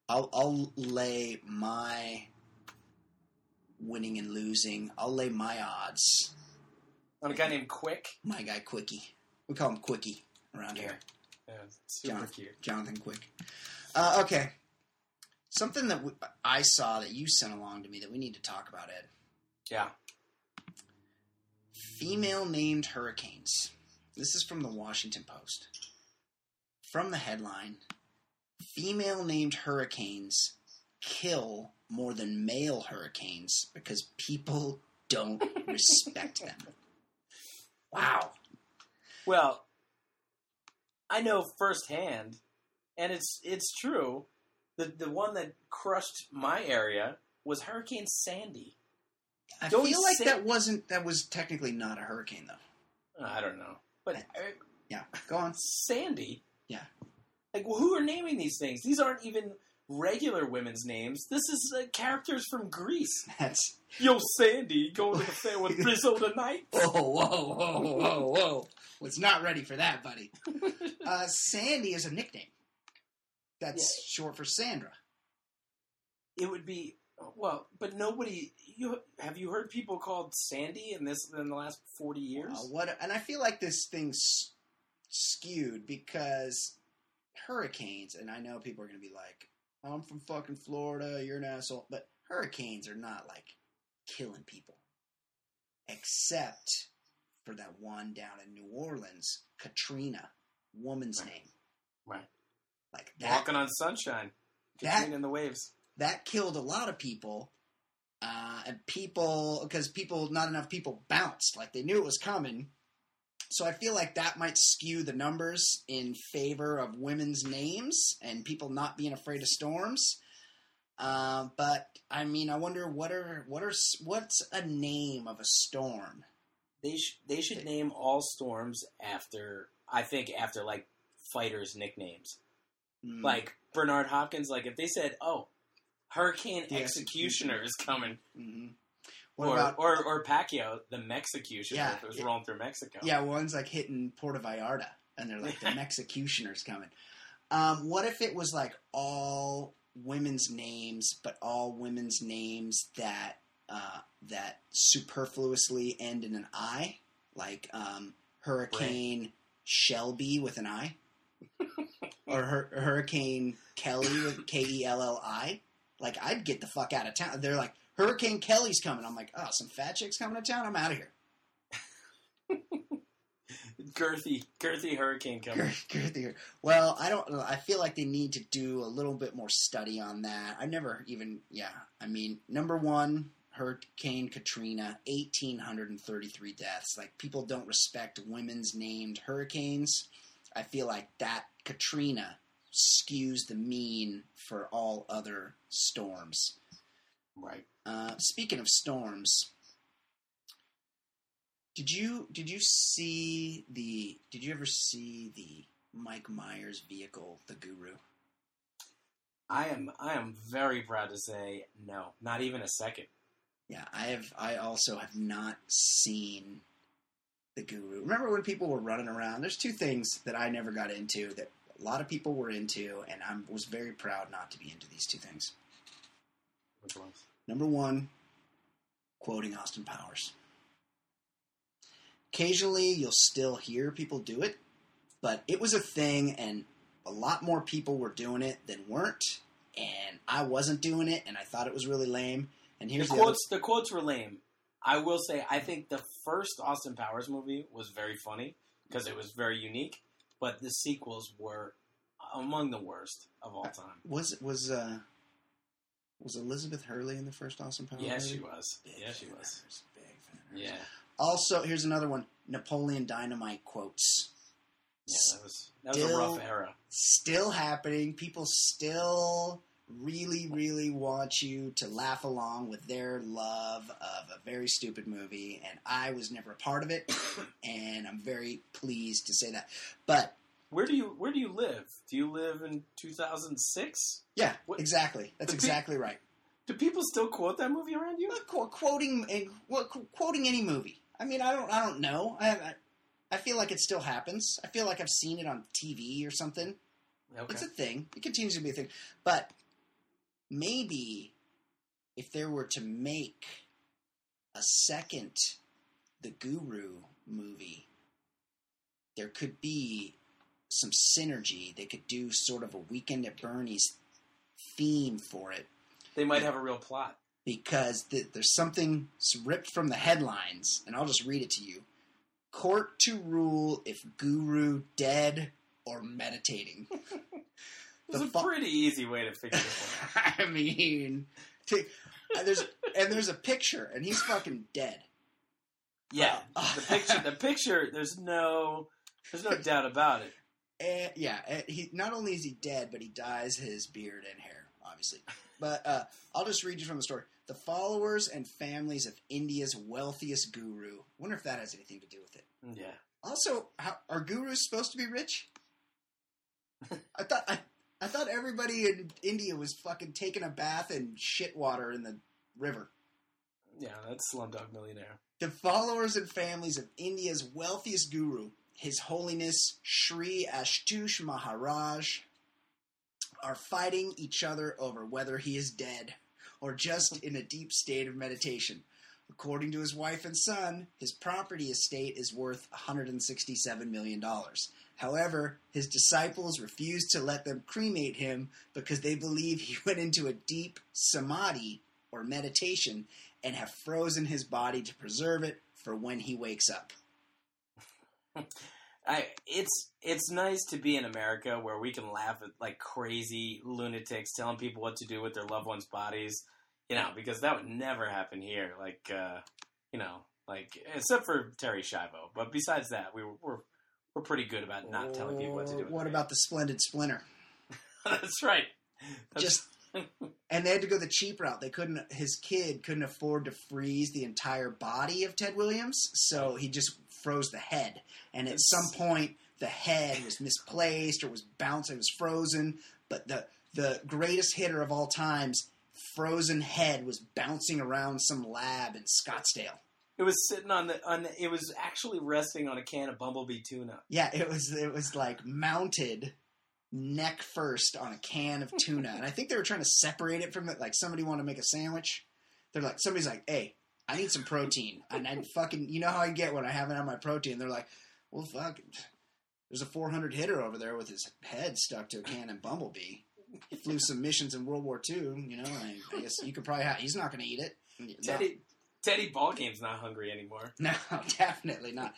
I'll I'll lay my winning and losing. I'll lay my odds. On a guy named Quick. My guy Quickie. We call him Quickie around here. Yeah, super Jonathan, cute. Jonathan Quick. Uh, okay. Something that we, I saw that you sent along to me that we need to talk about, Ed. Yeah. Female named hurricanes. This is from the Washington Post. From the headline Female named hurricanes kill more than male hurricanes because people don't (laughs) respect them. Wow. Well, I know firsthand, and it's it's true. The the one that crushed my area was Hurricane Sandy. I Don't feel like say- that wasn't that was technically not a hurricane though. I don't know, but uh, Yeah, go on. Sandy. Yeah. Like, well, who are naming these things? These aren't even regular women's names. This is uh, characters from Grease. (laughs) That's Yo, Sandy, going to the fair with (laughs) Rizzo tonight. whoa, whoa, whoa, whoa, whoa. Was not ready for that, buddy. (laughs) Uh, Sandy is a nickname. That's short for Sandra. It would be well, but nobody. You have you heard people called Sandy in this in the last forty years? Uh, what? And I feel like this thing's skewed because hurricanes, and I know people are going to be like, "I'm from fucking Florida. You're an asshole," but hurricanes are not like killing people, except for that one down in New Orleans, Katrina, woman's Right. name. Right. Like that. Walking on sunshine, That- in the waves. that killed a lot of people. Uh, and people, because people, not enough people bounced. Like they knew it was coming. So I feel like that might skew the numbers in favor of women's names and people not being afraid of storms. Uh, but I mean, I wonder what are what are what's a name of a storm? They sh- they should name all storms after I think after like fighters' nicknames. Hmm. Like Bernard Hopkins. Like if they said, "Oh, Hurricane The Executioner is coming," Mhm. What or, about or or Pacquiao, the Mexicutioner, Yeah, it was yeah. rolling through Mexico. Yeah, one's like hitting Puerto Vallarta, and they're like the (laughs) Executioner's coming. Um, what if it was like all women's names, but all women's names that uh, that superfluously end in an I, like um, Hurricane Shelby with an I, (laughs) or Hur- Hurricane Kelly with K E L L I. Like I'd get the fuck out of town. They're like Hurricane Kelly's coming. I'm like, oh, some fat chicks coming to town. I'm out of here. girthy, girthy hurricane coming. Girth- girthier. Well, I don't. I feel like they need to do a little bit more study on that. I never even. Yeah, I mean, number one, Hurricane Katrina, eighteen hundred and thirty-three deaths. Like people don't respect women's named hurricanes. I feel like that Katrina skews the mean for all other storms. Right. Uh, speaking of storms, did you did you see the did you ever see the Mike Myers vehicle, the Guru? I am I am very proud to say no, not even a second. Yeah, I have. I also have not seen the Guru. Remember when people were running around? There's two things that I never got into that a lot of people were into, and I was very proud not to be into these two things. Which ones? Number one, quoting Austin Powers. Occasionally, you'll still hear people do it, but it was a thing, and a lot more people were doing it than weren't. And I wasn't doing it, and I thought it was really lame. And here's the, other, quotes the quotes were lame. I will say I think the first Austin Powers movie was very funny because it was very unique, but the sequels were among the worst of all time. was it was uh was Elizabeth Hurley in the first Austin Powers? Yeah, movie? she was. Big Yeah, she was. hers, Big fan of. Yeah, Also, here's another one: Napoleon Dynamite quotes. yeah, that was that was a rough era. still happening. People still really, really want you to laugh along with their love of a very stupid movie, and I was never a part of it, (coughs) and I'm very pleased to say that. But Where do you Where do you live? Do you live in 2006? yeah, What- exactly. That's the pe- exactly right. Do people still quote that movie around you? Qu- quoting eh, what- qu- quoting any movie. I mean, I don't, I don't know. I, I, I feel like it still happens. I feel like I've seen it on TV or something. Okay. It's a thing. It continues to be a thing. But maybe if there were to make a second the Guru movie, there could be some synergy. They could do sort of a Weekend at Bernie's theme for it They might have a real plot. because th- there's something ripped from the headlines, and I'll just read it to you. Court to rule if Guru dead or meditating. (laughs) It's a pretty easy way to figure this one out. (laughs) I mean, t- and there's and there's a picture, and he's fucking dead. Yeah, Oh. the picture. The picture. There's no. There's no (laughs) doubt about it. And, yeah, and he not only is he dead, but he dyes his beard and hair, obviously. But uh, I'll just read you from the story. The followers and families of India's wealthiest guru. Wonder if that has anything to do with it. Yeah. Also, how, are gurus supposed to be rich? I thought I, I thought everybody in India was fucking taking a bath in shit water in the river. Yeah, that's Slumdog Millionaire. The followers and families of India's wealthiest guru, His Holiness Sri Ashtush Maharaj, are fighting each other over whether he is dead or just in a deep state of meditation. According to his wife and son, his property estate is worth $167 million. However, his disciples refuse to let them cremate him because they believe he (laughs) went into a deep samadhi or meditation and have frozen his body to preserve it for when he wakes up. (laughs) I it's it's nice to be in America where we can laugh at like crazy lunatics telling people what to do with their loved ones' bodies, you know, because that would never happen here. Like, uh, you know, like except for Terri Schiavo, but besides that, we were we're, we're pretty good about not telling people what to do. With What about the splendid splinter? (laughs) That's right. That's- Just and they had to go the cheap route. They couldn't. His kid couldn't afford to freeze the entire body of Ted Williams, so he just froze the head. And at some point, the head was misplaced or was bouncing, it was frozen. But the the greatest hitter of all times, frozen head, was bouncing around some lab in Scottsdale. it was sitting on the on. The, it was actually resting on a can of Bumblebee tuna. Yeah, it was it was like mounted neck first on a can of tuna, and I think they were trying to separate it from it. Like somebody wanted to make a sandwich. They're like, somebody's like, "Hey, I need some protein," and I fucking, you know how I get when I haven't had my protein. They're like, "Well, fuck, there's a 400 hitter over there with his head stuck to a can of Bumblebee. He flew some missions in World War II. You know, I, I guess you could probably. have He's not going to eat it. Teddy Teddy Ballgame's not hungry anymore. (laughs) No, definitely not.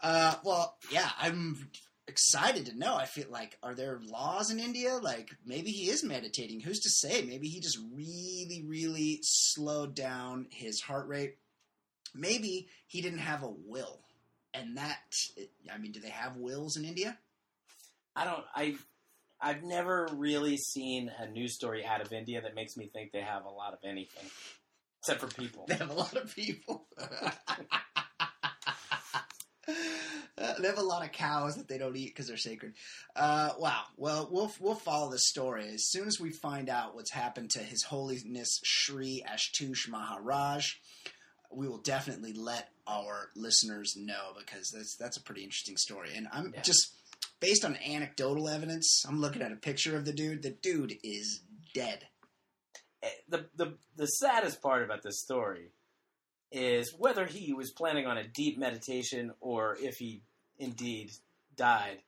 Uh, well, yeah, I'm excited to know. I feel like, are there laws in India? Like, maybe he is meditating. Who's to say? Maybe he just really, really slowed down his heart rate. Maybe he didn't have a will. And that, I mean, do they have wills in India? I don't. I. I've never really seen a news story out of India that makes me think they have a lot of anything, except for people. (laughs) They have a lot of people. (laughs) Uh, they have a lot of cows that they don't eat because they're sacred. Uh, wow. Well, we'll we'll follow this story as soon as we find out what's happened to His Holiness Sri Ashtush Maharaj. We will definitely let our listeners know because that's that's a pretty interesting story. And I'm Yeah. just based on anecdotal evidence. I'm looking at a picture of the dude. The dude is dead. Eh, the the the saddest part about this story is whether he was planning on a deep meditation or if he indeed died.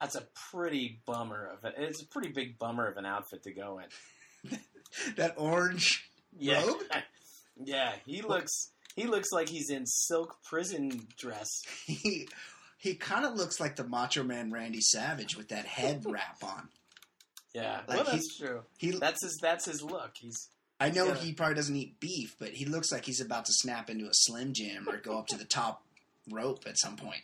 That's a pretty bummer of it. It's a pretty big bummer of an outfit to go in. (laughs) That orange Yeah, Robe? (laughs) yeah. He looks he looks like he's in silk prison dress. (laughs) he he kind of looks like the Macho Man Randy Savage with that head wrap on. Yeah, Like well, that's true. He, That's his that's his look. He's I know yeah. he probably doesn't eat beef, but he looks like he's about to snap into a Slim Jim or go up to the top rope at some point.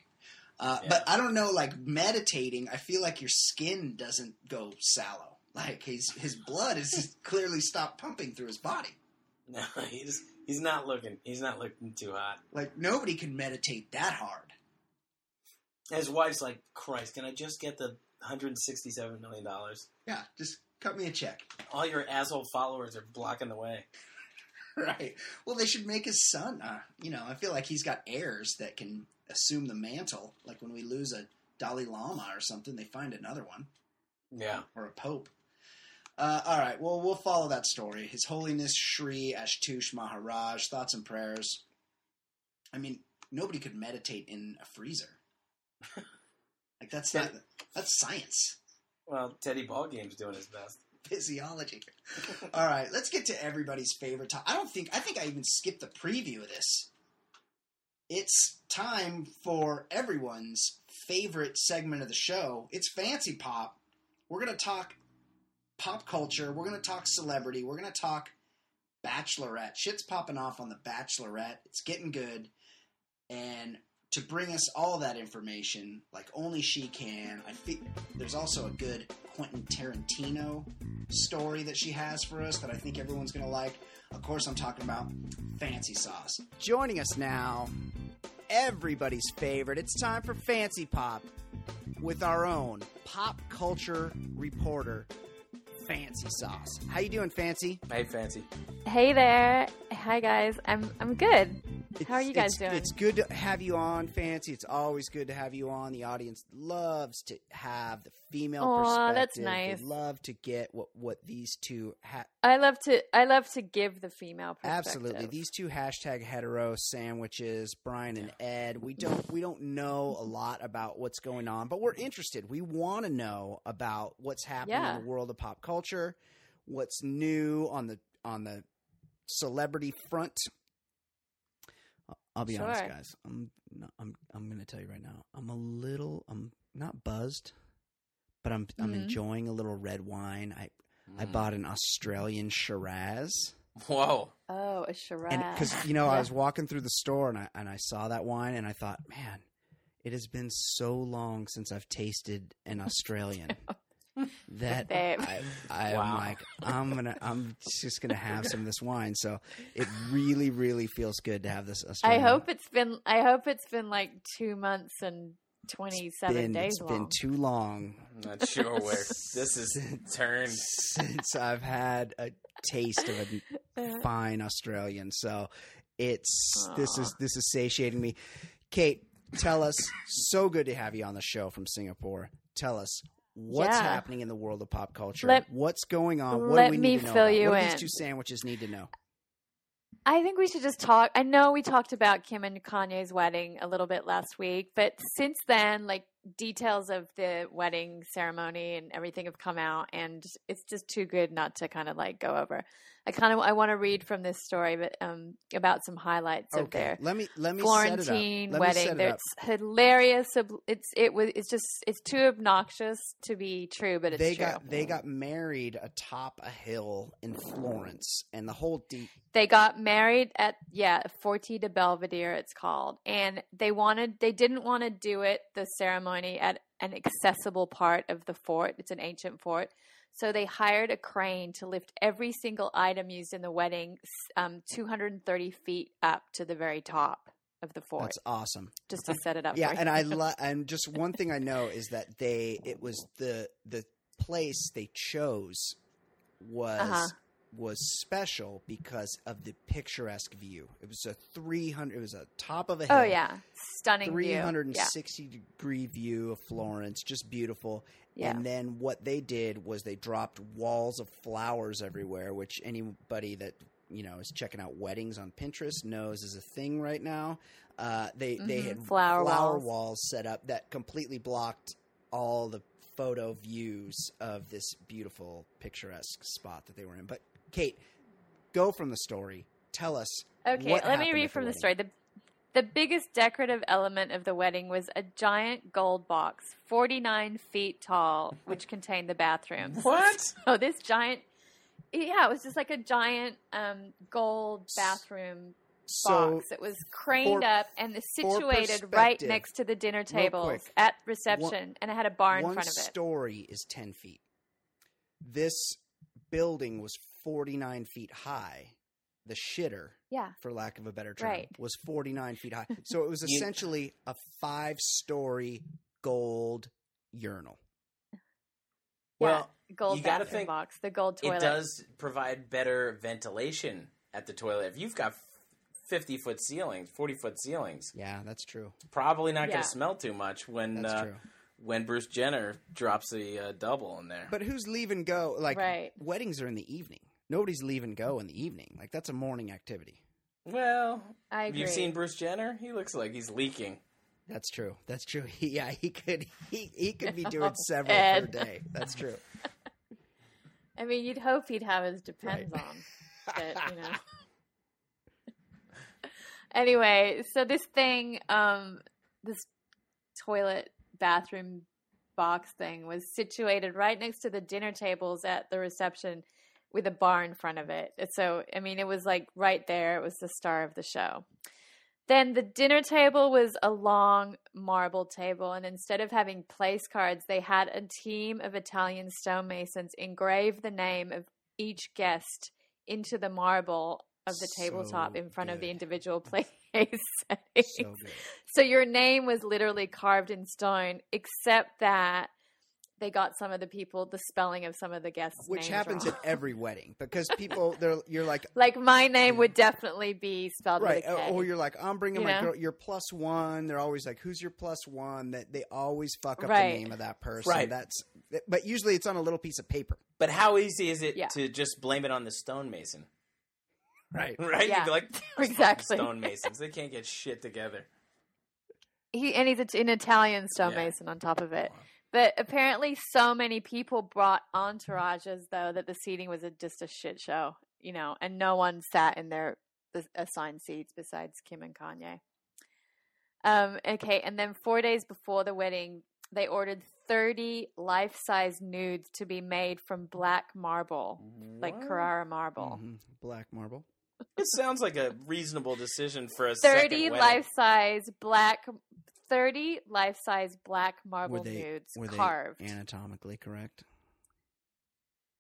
Uh, Yeah. But I don't know, like meditating, I feel like your skin doesn't go sallow. Like his his blood is clearly stopped pumping through his body. (laughs) no, he's he's not looking he's not looking too hot. Like nobody can meditate that hard. His wife's like, Christ, can I just get the hundred and sixty seven million dollars? Yeah, just cut me a check. All your asshole followers are blocking the way. (laughs) Right. Well, they should make his son. Uh, you know, I feel like he's got heirs that can assume the mantle. Like when we lose a Dalai Lama or something, they find another one Yeah. or a pope. Uh, all right. Well, we'll follow that story. His Holiness Shri Ashtush Maharaj. Thoughts and prayers. I mean, nobody could meditate in a freezer. (laughs) like that's not that's science, Well, Teddy Ballgame's doing his best. physiology. (laughs) all right. Let's get to everybody's favorite. To- I don't think I think I even skipped the preview of this. It's time for everyone's favorite segment of the show. It's FanceePop. We're gonna talk pop culture. We're going to talk celebrity. We're going to talk Bachelorette. Shit's popping off on the Bachelorette. It's getting good. And to bring us all that information, like only she can, I think there's also a good Quentin Tarantino story that she has for us that I think everyone's going to like. Of course, I'm talking about Fancy Sauce. Joining us now, everybody's favorite. It's time for FanceePop with our own pop culture reporter, Fancy Sauce. How you doing, Fancy? Hey, Fancy. Hey there. Hi guys. I'm I'm good. How are you guys it's, doing? It's good to have you on, Fancy. It's always good to have you on. The audience loves to have the female Aw, perspective. that's nice. They love to get what what these two ha- I love to I love to give the female perspective. Absolutely. These two hashtag hetero sandwiches, Brian and Ed. We don't we don't know a lot about what's going on, but we're interested. We want to know about what's happening Yeah. in the world of pop culture, what's new on the on the celebrity front. I'll- I'll be honest, guys. I'm not, I'm I'm going to tell you right now. I'm a little I'm not buzzed, but I'm I'm Mhm. enjoying a little red wine. I I Mm. bought an Australian Shiraz. Whoa. Oh, a Shiraz. Because you know, I was walking through the store and I and I saw that wine and I thought, man, it has been so long since I've tasted an (laughs) Australian (laughs) that I, I'm Wow. like, I'm gonna, I'm just gonna have some of this wine. So it (laughs) really, really feels good to have this I hope it's been I hope it's been like two months and twenty seven been, days it's long. been too long I'm not sure where (laughs) this is turned. since I've had a taste of a fine Australian. So it's this is this is satiating me. Kate, tell us. So good to have you on the show from Singapore. Tell us what's Yeah. happening in the world of pop culture. Let- what's going on? What let do we me need to know? fill about? you what in. these two sandwiches need to know? I think we should just talk. I know we talked about Kim and Kanye's wedding a little bit last week, but since then, like details of the wedding ceremony and everything have come out, and it's just too good not to kind of like go over. I kind of I want to read from this story, but um, about some highlights of Okay, their let me let me Florentine set it up. Let me wedding. it It's hilarious. It's it was it's just it's too obnoxious to be true, but it's They true. got they got married atop a hill in Florence, and the whole de- They got married at yeah, Forte di Belvedere it's called. And they wanted they didn't want to do it the ceremony at an accessible part of the fort. It's an ancient fort. So they hired a crane to lift every single item used in the wedding um, 230 feet up to the very top of the fort, that's awesome. just to set it up. (laughs) yeah and i you. lo- and (laughs) just one thing i know is that they it was the the place they chose was Uh-huh. Was special because of the picturesque view it was a 300 it was a top of a hill oh yeah, stunning view. Yeah, 360 degree view of florence just beautiful yeah. and then what they did was they dropped walls of flowers everywhere, which anybody that you know is checking out weddings on Pinterest knows is a thing right now. Uh, they they Mhm. had Flower walls. walls set up that completely blocked all the photo views of this beautiful picturesque spot that they were in. But Kate, go from the story. Tell us. Okay, what let me read from the wedding. story. The the biggest decorative element of the wedding was a giant gold box, 49 feet tall, which contained the bathrooms. What? Oh, this giant Yeah, it was just like a giant um, gold bathroom So box. It was craned for- up and it's situated right next to the dinner real tables quick, at reception and it had a bar in front of it. One story is 10 feet. This building was 49 feet high. The shitter, Yeah. for lack of a better term, Right. was 49 feet high. (laughs) So it was essentially a five story gold urinal. Well, yeah. gold you gotta bathroom think box, the gold toilet. it does provide better ventilation at the toilet. If you've got 50 foot ceilings, 40 foot ceilings, Yeah, that's true. probably not Yeah. going to smell too much when That's uh, true. when Bruce Jenner drops a uh, double in there. But who's leave and go? Like Right. weddings are in the evening. Nobody's leave and go in the evening. Like that's a morning activity. well, I agree. you've seen Bruce Jenner. He looks like he's leaking. That's true. That's true. He, (laughs) yeah, he could he, he could be doing (laughs) several Ed. per day. That's true. (laughs) I mean, you'd hope he'd have his depends on, but you know. anyway, so this thing, um, this toilet bathroom box thing was situated right next to the dinner tables at the reception with a bar in front of it. So, I mean, it was like right there. It was the star of the show. Then the dinner table was a long marble table, and instead of having place cards, they had a team of Italian stonemasons engrave the name of each guest into the marble of the tabletop So in front of the individual place (laughs) settings. So. So your name was literally carved in stone, except that they got some of the people the spelling of some of the guests, Which names happens wrong. at every (laughs) wedding because people they're you're like (laughs) like my name would definitely be spelled right with a K. or you're like I'm bringing You my know? girl. You're plus one. They're always like who's your plus one? That they always fuck up Right. the name of that person. Right. That's but usually it's on a little piece of paper. But how easy is it Yeah. to just blame it on the stonemason? Right. (laughs) Right? Yeah. You'd be like, Exactly. stonemasons. They can't get shit together. he and he's a- an Italian stonemason on top of it. But apparently, so many people brought entourages though that the seating was a, just a shit show, you know, and no one sat in their assigned seats besides Kim and Kanye. Um, okay, and then four days before the wedding, they ordered thirty life-size nudes to be made from black marble, like Carrara marble. Mhm. Black marble. It sounds like a reasonable decision for a 30 life-size black 30 life-size black marble Were they nudes were they carved anatomically correct?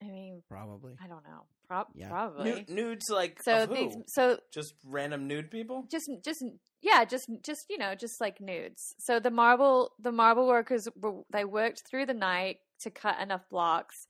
i mean Probably. i don't know Prob- Yeah. probably Nu- nudes like so who? these so just random nude people. just just yeah just just you know just like nudes so the marble the marble workers were, they worked through the night to cut enough blocks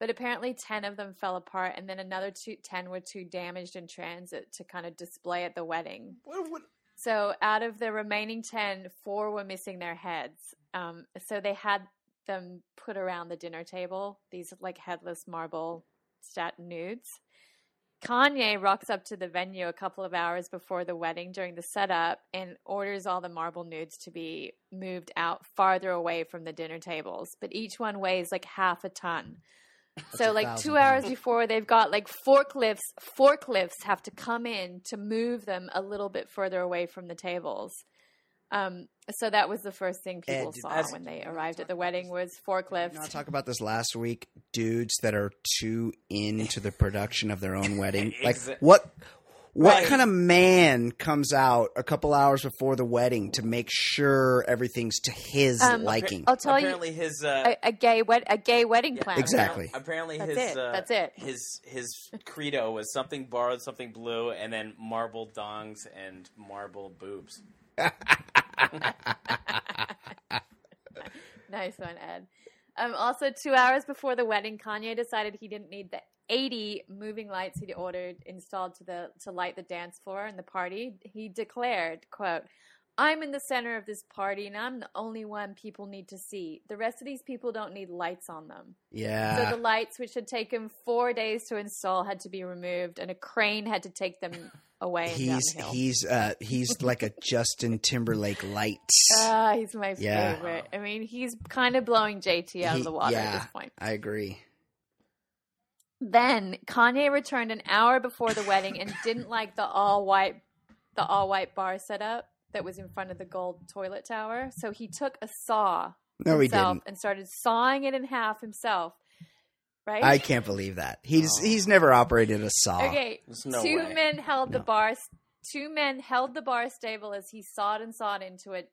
but apparently 10 of them fell apart and then another two, 10 were too damaged in transit to kind of display at the wedding What, what, So out of the remaining 10, four were missing their heads. Um, so they had them put around the dinner table, these like headless marble stat nudes. Kanye rocks up to the venue a couple of hours before the wedding during the setup and orders all the marble nudes to be moved out farther away from the dinner tables. But each one weighs like half a ton. So a like thousand two hours before they've got like forklifts forklifts have to come in to move them a little bit further away from the tables um so that was the first thing people Ed, saw as- when they arrived at the wedding was forklifts Did not talk about this last week. Dudes that are too into the production of their own wedding. (laughs) Like what? What Right. kind of man comes out a couple hours before the wedding to make sure everything's to his Um, liking? i'll tell you apparently his uh, a, a gay wed- a gay wedding yeah, planner Exactly. Apparently That's his it. Uh, That's it. His his credo was something borrowed, something blue, and then marble dongs and marble boobs. (laughs) Nice one, Ed. Um, also, two hours before the wedding, Kanye decided he didn't need the 80 moving lights he'd ordered installed to the to light the dance floor and the party. He declared, "quote I'm in the center of this party, and I'm the only one people need to see. The rest of these people don't need lights on them. yeah. So the lights, which had taken four days to install, had to be removed, and a crane had to take them (laughs) away. He's he's uh he's (laughs) like a Justin Timberlake light. Ah, he's my Yeah. favorite. I mean, he's kind of blowing JT out He- of the water yeah. at this point. I agree. Then Kanye returned an hour before the wedding and didn't like the all white the all white bar setup that was in front of the gold toilet tower. So he took a saw No, he didn't. and started sawing it in half himself. Right? I can't believe that. He's Oh. he's never operated a saw. Okay. No two way. men held the No. bar two men held the bar stable as he sawed and sawed into it,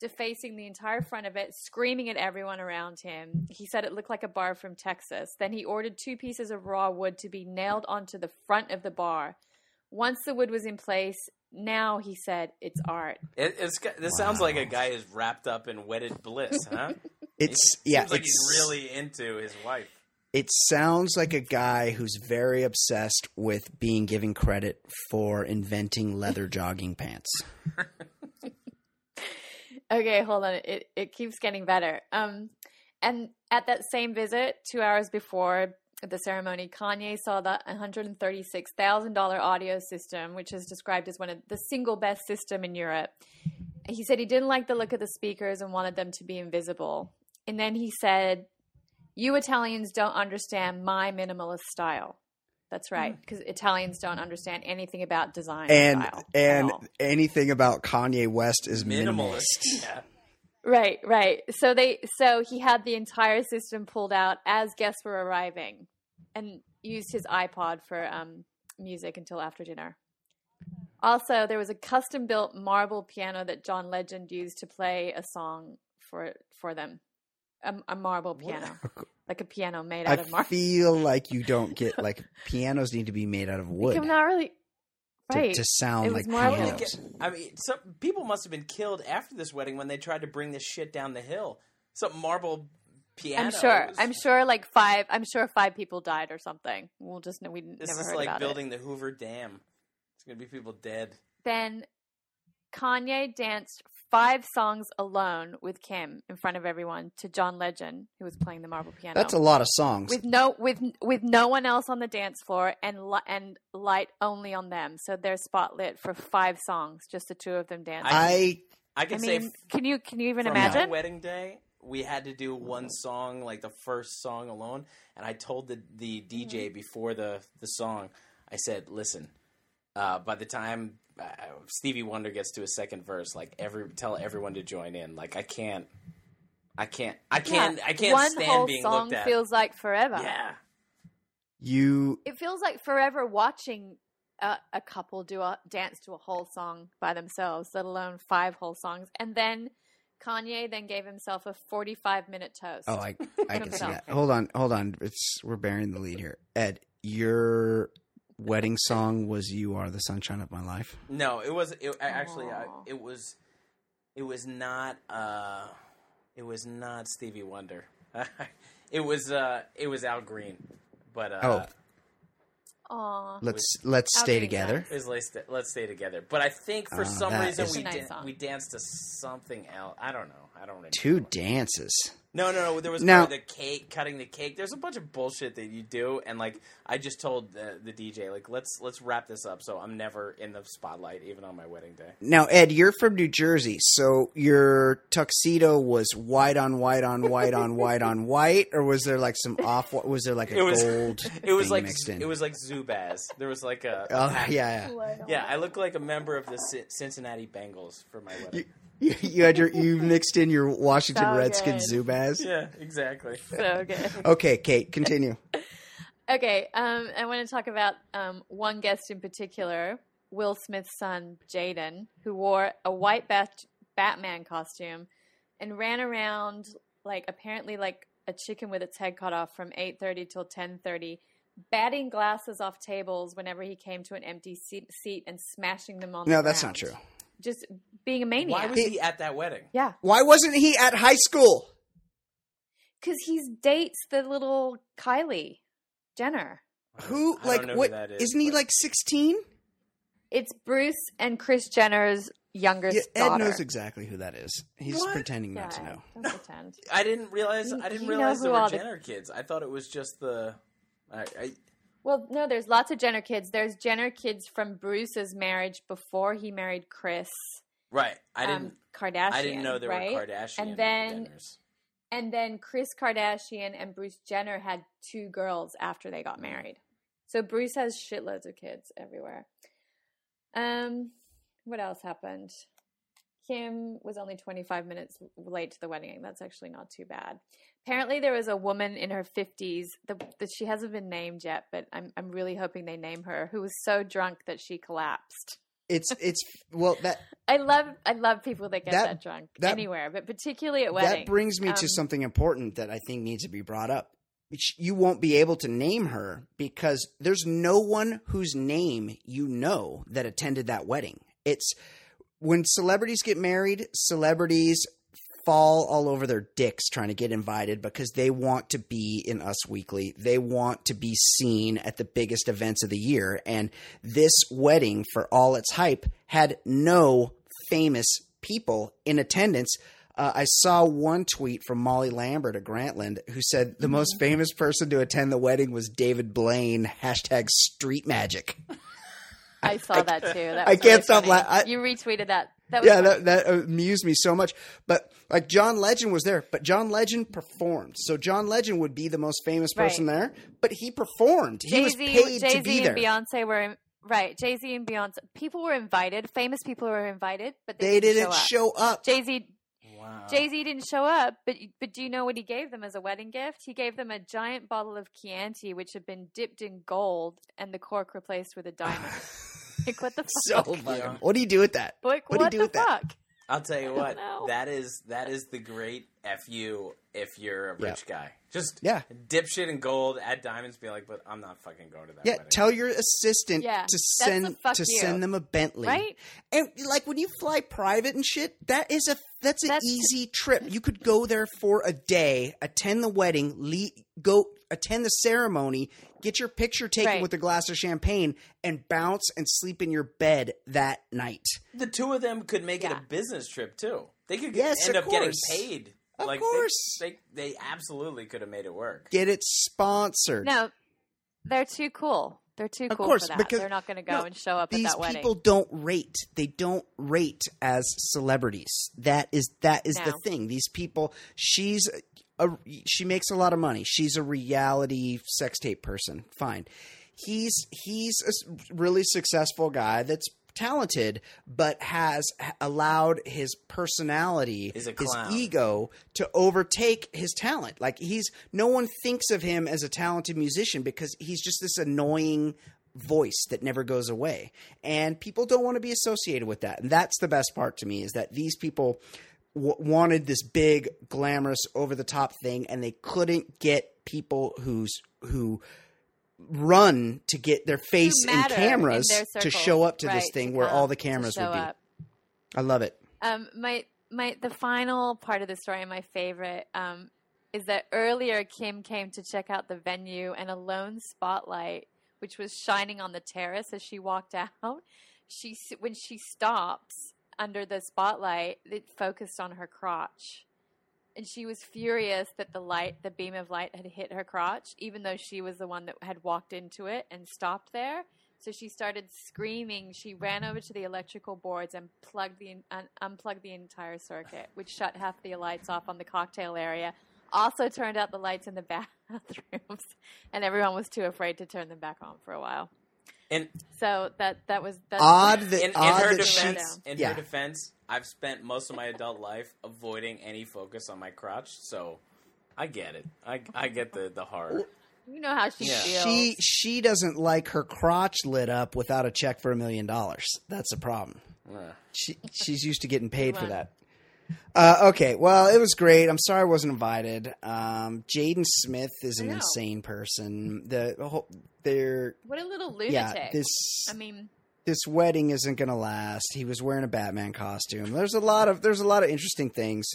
defacing the entire front of it, screaming at everyone around him. He said it looked like a bar from Texas. Then he ordered two pieces of raw wood to be nailed onto the front of the bar. Once the wood was in place, now he said it's art. It, it's got- this sounds like a guy is wrapped up in wedded bliss, huh? (laughs) It's He yeah, seems like it's he's really into his wife. it sounds like a guy who's very obsessed with being given credit for inventing leather jogging pants. (laughs) Okay, hold on. It it keeps getting better. Um, and at that same visit, two hours before the ceremony, Kanye saw the one hundred and thirty six thousand dollar audio system, which is described as one of the single best system in Europe. He said he didn't like the look of the speakers and wanted them to be invisible. And then he said, "You Italians don't understand my minimalist style." That's right, because Italians don't understand anything about design and style and anything about Kanye West is minimalist. Minimalist. Yeah. Right, right. So they so he had the entire system pulled out as guests were arriving and used his iPod for um, music until after dinner. Also, there was a custom built marble piano that John Legend used to play a song for for them. A, a marble piano. (laughs) Like a piano made I out of marble. I feel like you don't get like pianos need to be made out of wood I'm not really to, right. to sound like marble. pianos. I mean, some people must have been killed after this wedding when they tried to bring this shit down the hill. Some marble piano. I'm sure. I'm sure like five I'm sure five people died or something. We'll just we This never is heard like about it. building the Hoover Dam. It's gonna be people dead. then Kanye danced five songs alone with Kim in front of everyone to John Legend, who was playing the marble piano. That's a lot of songs. with no with with no one else on the dance floor and li- and light only on them. So they're spotlit for five songs, just the two of them dancing. I I I can mean, say can you can you even for my imagine? wedding day, we had to do one song, like the first song alone, and I told the the Mm-hmm. DJ before the the song, I said, "Listen, uh, by the time uh, Stevie Wonder gets to a second verse, like every tell everyone to join in. Like I can't, I can't, I can't, Yeah. I can't One stand whole being song looked at. feels like forever. yeah, you It feels like forever watching a, a couple do a dance to a whole song by themselves, let alone five whole songs. And then Kanye then gave himself a 45 minute toast. Oh, I I can see that. Hold on, hold on. It's we're bearing the lead here. Ed, your wedding song was "You Are the Sunshine of My Life." no, it was it, actually I, it was it was not uh it was not Stevie Wonder. (laughs) it was uh it was Al Green, but uh, Oh. Aw. Let's let's How stay big together. is let's stay, let's stay together. But I think for Uh, some reason we It's a nice dan- we danced to something else. I don't know. I don't remember. Two dances. No, no, no. There was Now- the cake, cutting the cake. There's a bunch of bullshit that you do, and like I just told the, the DJ, like let's let's wrap this up, so I'm never in the spotlight, even on my wedding day. Now, Ed, you're from New Jersey, so your tuxedo was white on white on white on white on white, or was there like some off? Was there like a It was- gold? (laughs) It was thing like mixed in? it was like Zubaz. There was like a, a Oh (laughs) yeah, yeah. yeah. I look like a member of the Ci- Cincinnati Bengals for my wedding. You, you had your you mixed in your Washington So Redskins good. Zubaz. yeah, exactly. So good. Okay, Kate, continue. (laughs) Okay, um, I want to talk about um, one guest in particular, Will Smith's son, Jaden, who wore a white bat- Batman costume and ran around like apparently like a chicken with its head cut off from 8.30 till 10.30 batting glasses off tables whenever he came to an empty seat, seat and smashing them on No, the that's ground. not true. Just being a maniac Why was he at that wedding? yeah Why wasn't he at high school? because he dates the little kylie jenner Who I don't like know what? Who that is, Isn't he but- like sixteen? it's bruce and kris jenner's youngest Yeah, Ed daughter knows exactly who that is. He's What? pretending not to know. don't pretend. (laughs) I didn't realize. You- I didn't realize there who were all the- Jenner kids. I thought it was just the. I, I Well, no, there's lots of Jenner kids. There's Jenner kids from Bruce's marriage before he married Kris right. I um, didn't. Kardashian. I didn't know there right? were Kardashian. And then- Jenners. And then Kris Kardashian and Bruce Jenner had two girls after they got married. So Bruce has shitloads of kids everywhere. Um, what else happened? Kim was only 25 minutes late to the wedding. That's actually not too bad. Apparently, there was a woman in her 50s that she hasn't been named yet, but I'm I'm really hoping they name her. Who was so drunk that she collapsed. It's it's well that (laughs) I love I love people that get That- that, drunk that- anywhere, but particularly at weddings. that brings me to Um, something important that I think needs to be brought up. You won't be able to name her because there's no one whose name you know that attended that wedding. It's when celebrities get married, celebrities fall all over their dicks trying to get invited because they want to be in Us Weekly. They want to be seen at the biggest events of the year. And this wedding, for all its hype, had no famous people in attendance. Uh, I saw one tweet from Molly Lambert of Grantland who said the most Mm-hmm. famous person to attend the wedding was David Blaine. Hashtag street magic. (laughs) I saw that too. That I can't really stop laughing. you retweeted that. That was yeah, funny. that, that amused me so much. But like John Legend was there, but John Legend performed. So John Legend would be the most famous person Right. there, but he performed. He was paid Jay to be Z there. and Beyonce were right. Jay Z and Beyonce. People were invited. Famous people were invited, but they they, didn't show up. show up. Jay Z Wow. Jay Z didn't show up, but but do you know what he gave them as a wedding gift? He gave them a giant bottle of Chianti, which had been dipped in gold and the cork replaced with a diamond. (laughs) like what the (laughs) fuck? so fucking. Yeah. What do you do with that? Like, what what, do you do the with that? fuck? I'll tell you what. know. That is that is the great fu if you're a Yeah. rich guy. Just Yeah. dip shit in gold, add diamonds, be like, but I'm not fucking going to that. Yeah, wedding. tell your assistant Yeah, to send to you. send them a Bentley. Right? And like when you fly private and shit, that is a that's an That's- easy trip. You could go there for a day, attend the wedding, le- go attend the ceremony, get your picture taken Right. with a glass of champagne, and bounce and sleep in your bed that night. the two of them could make it a business trip too. They could Yes, end of up getting course. paid. Of like, course. they, they they absolutely could have made it work. Get it sponsored. No, they're too cool. They're too Of cool course, for that. because- they're not going to go no, and show up at These that wedding. people don't rate. They don't rate as celebrities. That is that is the thing. These people. She's a, she makes a lot of money. She's a reality sex tape person. Fine. He's he's a really successful guy that's talented, but has allowed his personality, his ego to overtake his talent. Like he's no one thinks of him as a talented musician because he's just this annoying voice that never goes away. And people don't want to be associated with that. And that's the best part to me is that these people w- wanted this big glamorous over the top thing and they couldn't get people who's who run to get their face in matter in cameras to show up to this thing to where all the cameras would be. up. I love it. Um, my my the final part of the story, and my favorite, um, is that earlier Kim came to check out the venue, and a lone spotlight, which was shining on the terrace as she walked (laughs) out, she when she stops under the spotlight, it focused on her crotch, and she was furious that the light, the beam of light, had hit her crotch, even though she was the one that had walked into it and stopped there. So she started screaming. She ran over to the electrical boards and plugged the un- unplugged the entire circuit, which shut half the lights off on the cocktail area. Also turned out the lights in the (laughs) bathrooms, and everyone was too afraid to turn them back on for a while. And So that that was that's Odd that in, in odd her that she defense, in yeah. her defense, I've spent most of my adult life avoiding any focus on my crotch, so I get it. I, I get the the horror. You know how she Yeah. feels. She she doesn't like her crotch lit up without a check for a million dollars. That's a problem. Ugh. She she's used to getting paid for that. Uh, okay, well, it was great. I'm sorry I wasn't invited. Um, Jaden Smith is an insane person. The whole they're what a little lunatic. yeah this I mean, this wedding isn't going to last. He was wearing a Batman costume. There's a lot of there's a lot of interesting things.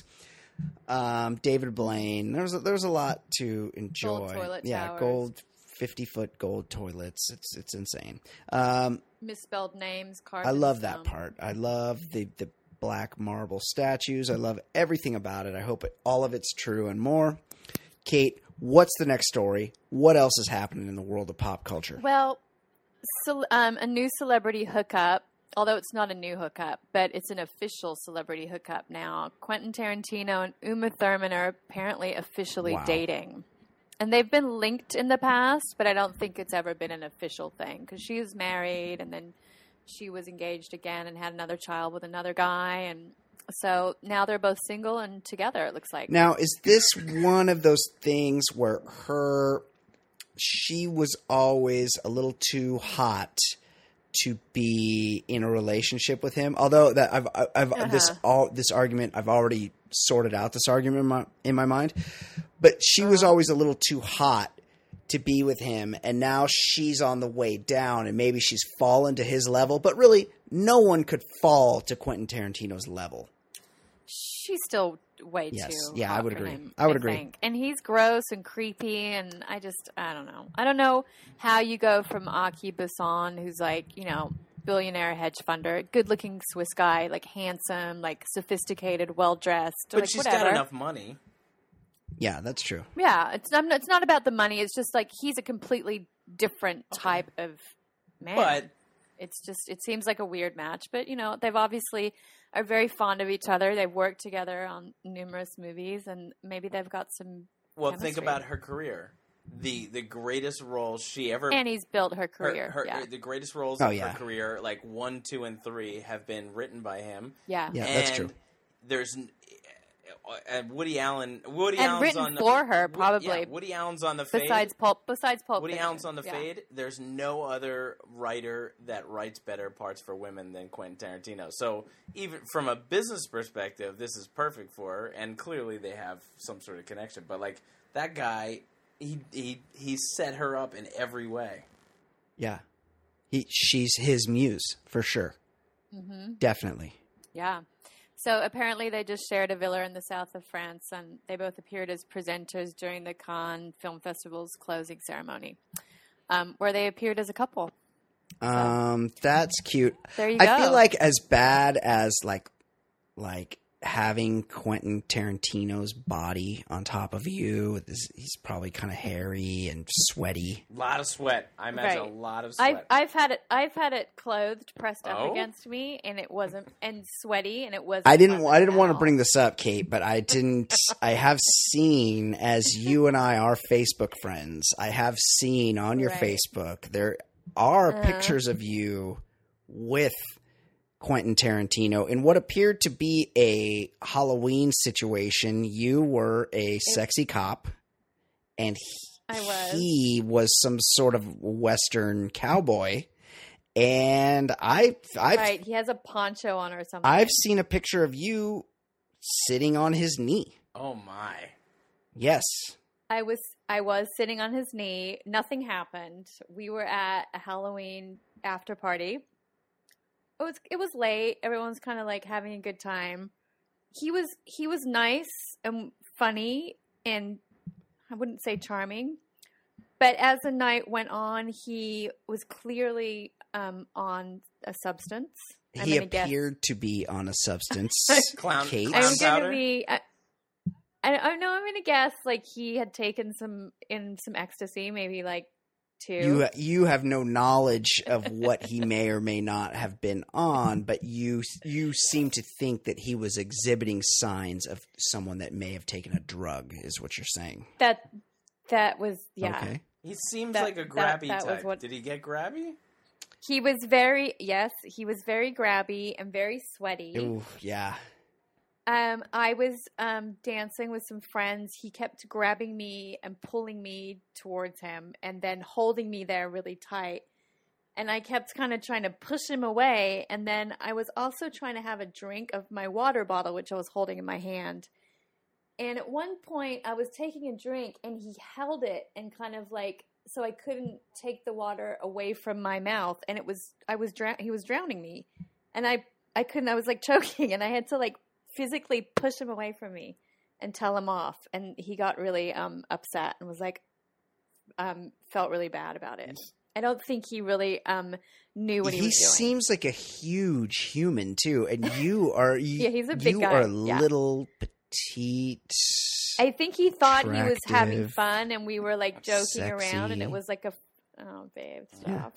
Um, David Blaine. There's a, there's a lot to enjoy. toilet yeah, towers. gold fifty foot gold toilets. It's it's insane. Um, misspelled names. I love that part. I love the the black marble statues. I love everything about it. I hope it, all of it's true and more. Kate, what's the next story? What else is happening in the world of pop culture? Well, cel- um, a new celebrity hookup, although it's not a new hookup, but it's an official celebrity hookup now. Quentin Tarantino and Uma Thurman are apparently officially Wow. dating. And they've been linked in the past, but I don't think it's ever been an official thing because she's married and then she was engaged again and had another child with another guy. And so now they're both single and together, it looks like. Now, is this one of those things where her she was always a little too hot to be in a relationship with him? Although that I've I've I've this Uh-huh. all this argument I've already sorted out this argument in my, in my mind, but she was always a little too hot to be with him and now she's on the way down and maybe she's fallen to his level but really no one could fall to Quentin Tarantino's level she's still way Yes. too. Yeah, I would agree. him, I would agree. think. And he's gross and creepy, and I just, I don't know. I don't know how you go from Arki Busson, who's like, you know, billionaire hedge funder, good looking Swiss guy, like handsome, like sophisticated, well dressed. But like, she's whatever. got enough money. Yeah, that's true. Yeah, it's not. It's not about the money. It's just like he's a completely different type of man. But it's just it seems like a weird match. But you know, they've obviously are very fond of each other. They've worked together on numerous movies, and maybe they've got some. well, think about her career. The the greatest role she ever And he's built her her, career. her- yeah, the greatest roles Oh, of yeah. her career, like one, two, and three, have been written by him. yeah, Yeah, that's true. There's n- and Woody Allen. Woody And Allen's written on for her, probably. yeah, Woody Allen's on the fade. Besides Pulp, besides Pulp. Woody Fiction. Allen's on the Yeah. fade. There's no other writer that writes better parts for women than Quentin Tarantino. So even from a business perspective, this is perfect for her, and clearly they have some sort of connection. But like that guy, he he he set her up in every way. Yeah, he she's his muse for sure. Mhm. Definitely. Yeah. So apparently they just shared a villa in the south of France, and they both appeared as presenters during the Cannes Film Festival's closing ceremony, um, where they appeared as a couple. Um, that's cute. There you go. I feel like as bad as like like having Quentin Tarantino's body on top of you. This, he's probably kind of hairy and sweaty. A lot of sweat. I imagine Right. a lot of I've. I've had it I've had it clothed, pressed up Oh? against me, and it wasn't and sweaty, and it wasn't. I didn't. I didn't want to bring this up, Kate, but I didn't. I have seen, as you and I are Facebook friends, I have seen on your Right. Facebook there are Uh-huh. pictures of you with Quentin Tarantino in what appeared to be a Halloween situation. You were a sexy cop, and he, I was. he was some sort of Western cowboy. And I, I've right. He has a poncho on or something. I've seen a picture of you sitting on his knee. oh my! Yes. I was I was sitting on his knee. Nothing happened. We were at a Halloween after party. It was it was late. Everyone's kind of like having a good time. He was he was nice and funny and I wouldn't say charming. But as the night went on, he was clearly um, on a substance. I'm he gonna guess- appeared to be on a substance. (laughs) Clown- Kate. clown I'm powder? gonna be. I, I, I know. I'm gonna guess like he had taken some in some ecstasy, maybe like two. You you have no knowledge of what he may or may not have been on, but you you seem to think that he was exhibiting signs of someone that may have taken a drug. Is what you're saying? that that was yeah. Okay. He seems That- like a grabby that was type. what- Did he get grabby? He was very yes. He was very grabby and very sweaty. Ooh, yeah. Um, I was um dancing with some friends. He kept grabbing me and pulling me towards him, and then holding me there really tight. And I kept kind of trying to push him away. And then I was also trying to have a drink of my water bottle, which I was holding in my hand. And at one point, I was taking a drink, and he held it and kind of like so I couldn't take the water away from my mouth, and it was I was drown- he was drowning me, and I I couldn't I was like (laughs) choking, and I had to like physically push him away from me and tell him off, and he got really um upset and was like um felt really bad about it. I don't think he really um knew what he, he was doing. He seems like a huge human too, and (laughs) you are Yeah, he's a big you guy. are Yeah. little petite. I think he thought he was having fun, and we were like joking around, and it was like a oh babe Yeah.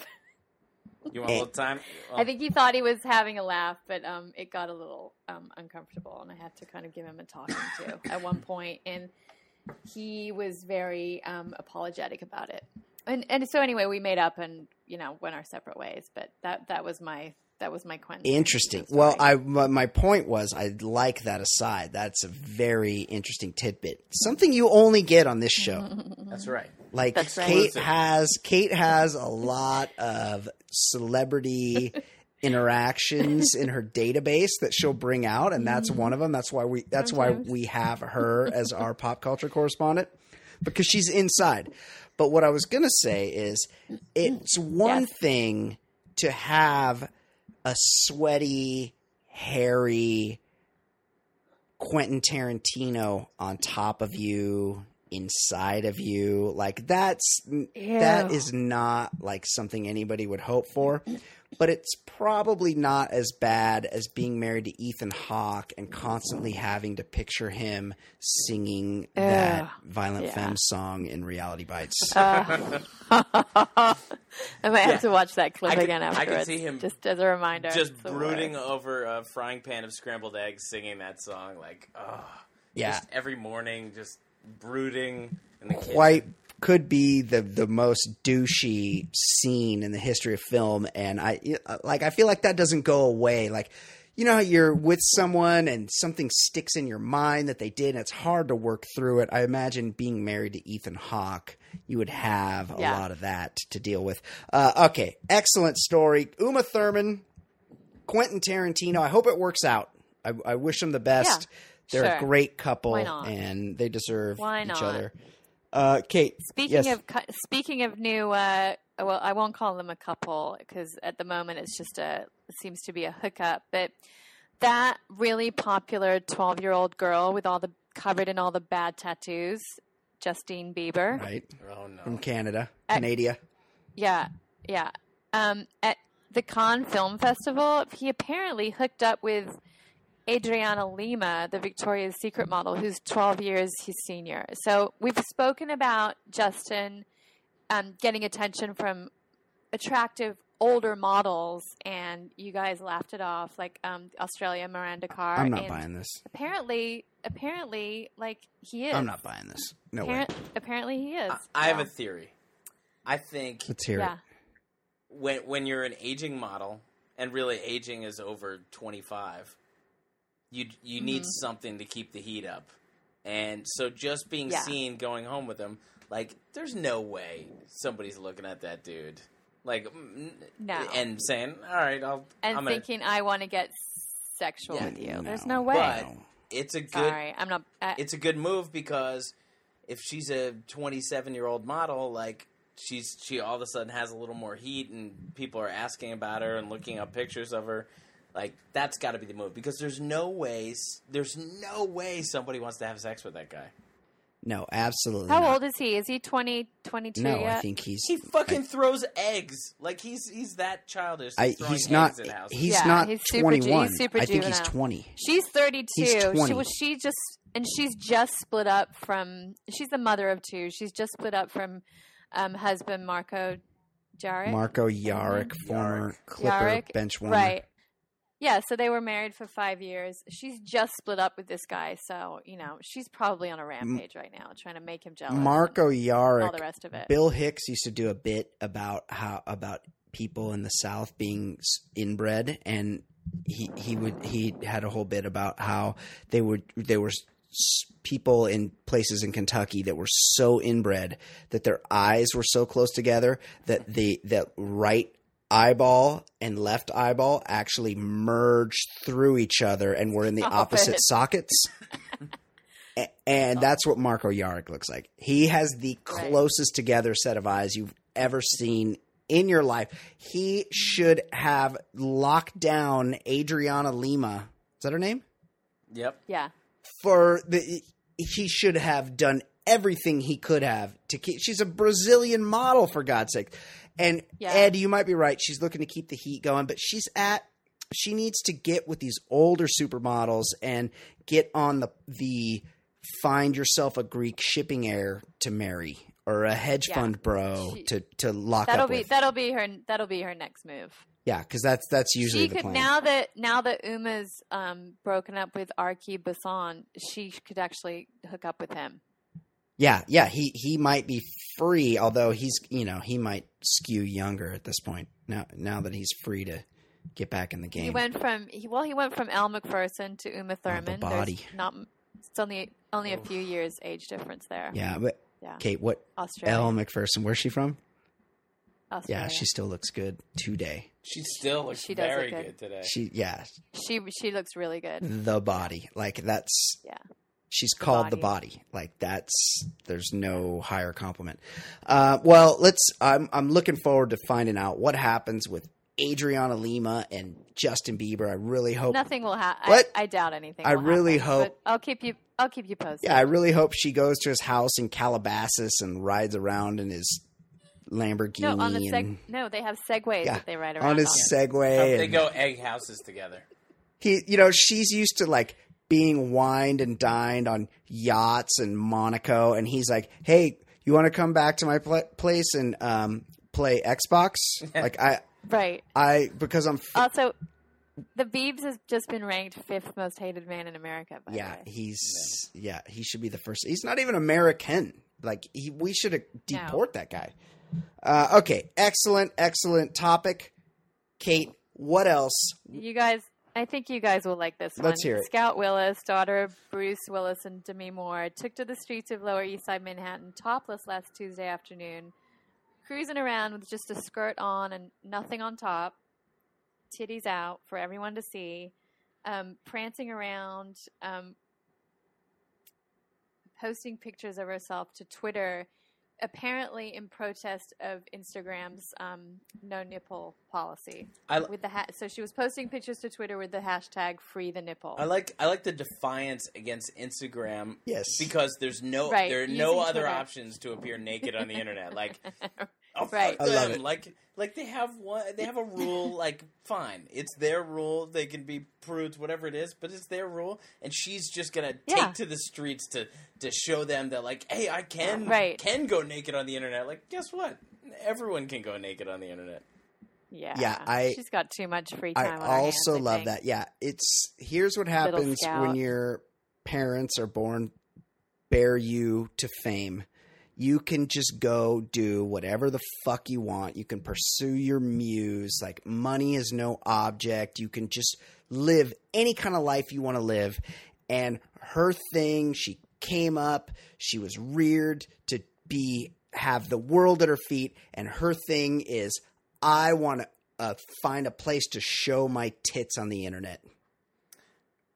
You want a little time? I think he thought he was having a laugh, but um, it got a little um, uncomfortable, and I had to kind of give him a talking to (laughs) at one point, and he was very um, apologetic about it. And and so anyway, we made up and you know went our separate ways. But that that was my that was my Quentin. Interesting. story. Well, I my my point was I like that aside. That's a very interesting tidbit. Something you only get on this show. (laughs) That's right. Like That's right. Kate Exclusive. has Kate has a lot of celebrity (laughs) interactions in her database that she'll bring out and that's mm-hmm. one of them. That's why we that's why we have her (laughs) as our pop culture correspondent because she's inside. But what I was going to say is it's one Yes. thing to have a sweaty, hairy Quentin Tarantino on top of you inside of you. Like that's that is not like something anybody would hope for. But it's probably not as bad as being married to Ethan Hawke and constantly having to picture him singing that Violent Yeah. Femme song in Reality Bites. Uh, (laughs) I might have to watch that clip I could- again I could afterwards. see him just as a reminder. Just brooding worst. over a frying pan of scrambled eggs, singing that song, like, oh, yeah, just every morning, just brooding in the kitchen. quite could be the the most douchey scene in the history of film and i like i feel like that doesn't go away like you know how you're with someone and something sticks in your mind that they did and it's hard to work through it? I imagine being married to ethan hawke you would have a Yeah. lot of that to deal with. Uh, okay excellent story. Uma thurman quentin tarantino i hope it works out. I, I wish them the best. Yeah, they're a great couple and they deserve Why each not? other. Uh, Kate, Speaking yes. of speaking of new, uh, well, I won't call them a couple because at the moment it's just a seems to be a hookup. But that really popular twelve-year-old girl with all the covered in all the bad tattoos, Justine Bieber. right Oh, no. from Canada, Uh, Canada. Yeah, yeah. Um, at the Cannes Film Festival, he apparently hooked up with Adriana Lima, the Victoria's Secret model, who's 12 years his senior. So we've spoken about Justin um, getting attention from attractive older models, and you guys laughed it off, like um, Australia Miranda Kerr. I'm not and buying this. Apparently, apparently, like he is. I'm not buying this. No way. Apparently, he is. I, I have So, a theory. I think Let's hear yeah. it. when when you're an aging model, and really aging is over 25, you you need Mm-hmm. something to keep the heat up. And so just being Yeah. seen going home with him, like there's no way somebody's looking at that dude. Like mm, No. and saying, "All right, I'll and I'm gonna thinking I want to get sexual Yeah, with you. no. There's no way. But it's a good Sorry, I'm not. Uh, it's a good move because if she's a 27 year old model, like she's she all of a sudden has a little more heat, and people are asking about her and looking up pictures of her. Like that's got to be the move because there's no ways, there's no way somebody wants to have sex with that guy. No, absolutely. how not. old is he? Is he 20, 22 No, yet? I think he's. He fucking throws eggs like he's he's that childish. I, he's not. eggs at houses. He's Yeah, not he's super ju- he's 21. super I think he's 20. She's 32. He's She 20. was she just and she's just split up from she's the mother of two. She's just split up from um, husband Marko Jaric. Marko Jaric, former Clipper Jaric, bench warmer. Right. Yeah, so they were married for five years. She's just split up with this guy, so you know she's probably on a rampage right now, trying to make him jealous. Marco and all the rest of it. Bill Hicks used to do a bit about how about people in the South being inbred, and he he would he had a whole bit about how they would there were people in places in Kentucky that were so inbred that their eyes were so close together that the that right eyeball and left eyeball actually merged through each other and were in the (laughs) Stop opposite it. sockets. (laughs) And that's what Marko Jaric looks like. He has the Right. closest together set of eyes you've ever seen in your life. He should have locked down Adriana Lima. Is that her name? Yep. yeah, For the he should have done everything he could have to keep. She's a Brazilian model for God's sake. And Yeah. Ed, you might be right. She's looking to keep the heat going, but she's at she needs to get with these older supermodels and get on the the find yourself a Greek shipping heir to marry or a hedge Yeah. fund bro She- to to lock that'll up be with. that'll be her that'll be her next move. yeah, because that's that's usually she the could plan. now that now that Uma's um, broken up with Arki Busson, she could actually hook up with him. Yeah, yeah, he he might be free, although he's you know he might skew younger at this point now now that he's free to get back in the game. He went from he, well, he went from Elle Macpherson to Uma Thurman. There's body. not it's only only a oh. few years age difference there. yeah, but Yeah. Kate, what Australia. Elle Macpherson? Where's she from? Australia. Yeah, she still looks good today. She still looks She does very look good. good. today. She yeah, she she looks really good. the body like that's Yeah. She's called the body. body like that's there's no higher compliment uh, well let's I'm, I'm looking forward to finding out what happens with Adriana Lima and Justin Bieber. I really hope. Nothing will happen. What? I, I doubt anything. I will really happen, hope- I'll keep you. I'll keep you posted. Yeah, I really hope she goes to his house in Calabasas and rides around in his Lamborghini. no, on the seg- and no, they have segways Yeah, that they ride around on his on. Segway. Hope they go egg houses together. he you know she's used to like being wined and dined on yachts and Monaco and he's like hey you want to come back to my pla place and um play Xbox (laughs) like I Right. I because I'm f- Also, the Biebs has just been ranked fifth most hated man in America. By yeah the way. he's yeah he should be the first he's not even American like he we should deport that guy uh okay excellent excellent topic Kate what else You guys, I think you guys will like this one. Let's hear it. Scout Willis, daughter of Bruce Willis and Demi Moore, took to the streets of Lower East Side Manhattan topless last Tuesday afternoon, cruising around with just a skirt on and nothing on top, titties out for everyone to see, um, prancing around, um, posting pictures of herself to Twitter, apparently in protest of Instagram's um, no nipple policy I, with the ha- so she was posting pictures to Twitter with the hashtag free the nipple. I like I like the defiance against Instagram yes because there's no Right, there are no other Twitter. options to appear naked on the internet. Like (laughs) oh, fuck Right. I love them. it. Like like they have one they have a rule. Like fine, it's their rule. They can be prudes, whatever it is, but it's their rule. And she's just gonna take to the streets to to show them that like, hey, I can Right. can go naked on the internet. Like guess what? Everyone can go naked on the internet. yeah, Yeah, I- she's got too much free I time. on her hands, also I love that. Yeah, it's here's what happens when your parents are born bear you to fame. You can just go do whatever the fuck you want. You can pursue your muse. Like money is no object. You can just live any kind of life you want to live. And her thing, she came up, she was reared to be have the world at her feet and her thing is I want to uh, find a place to show my tits on the internet.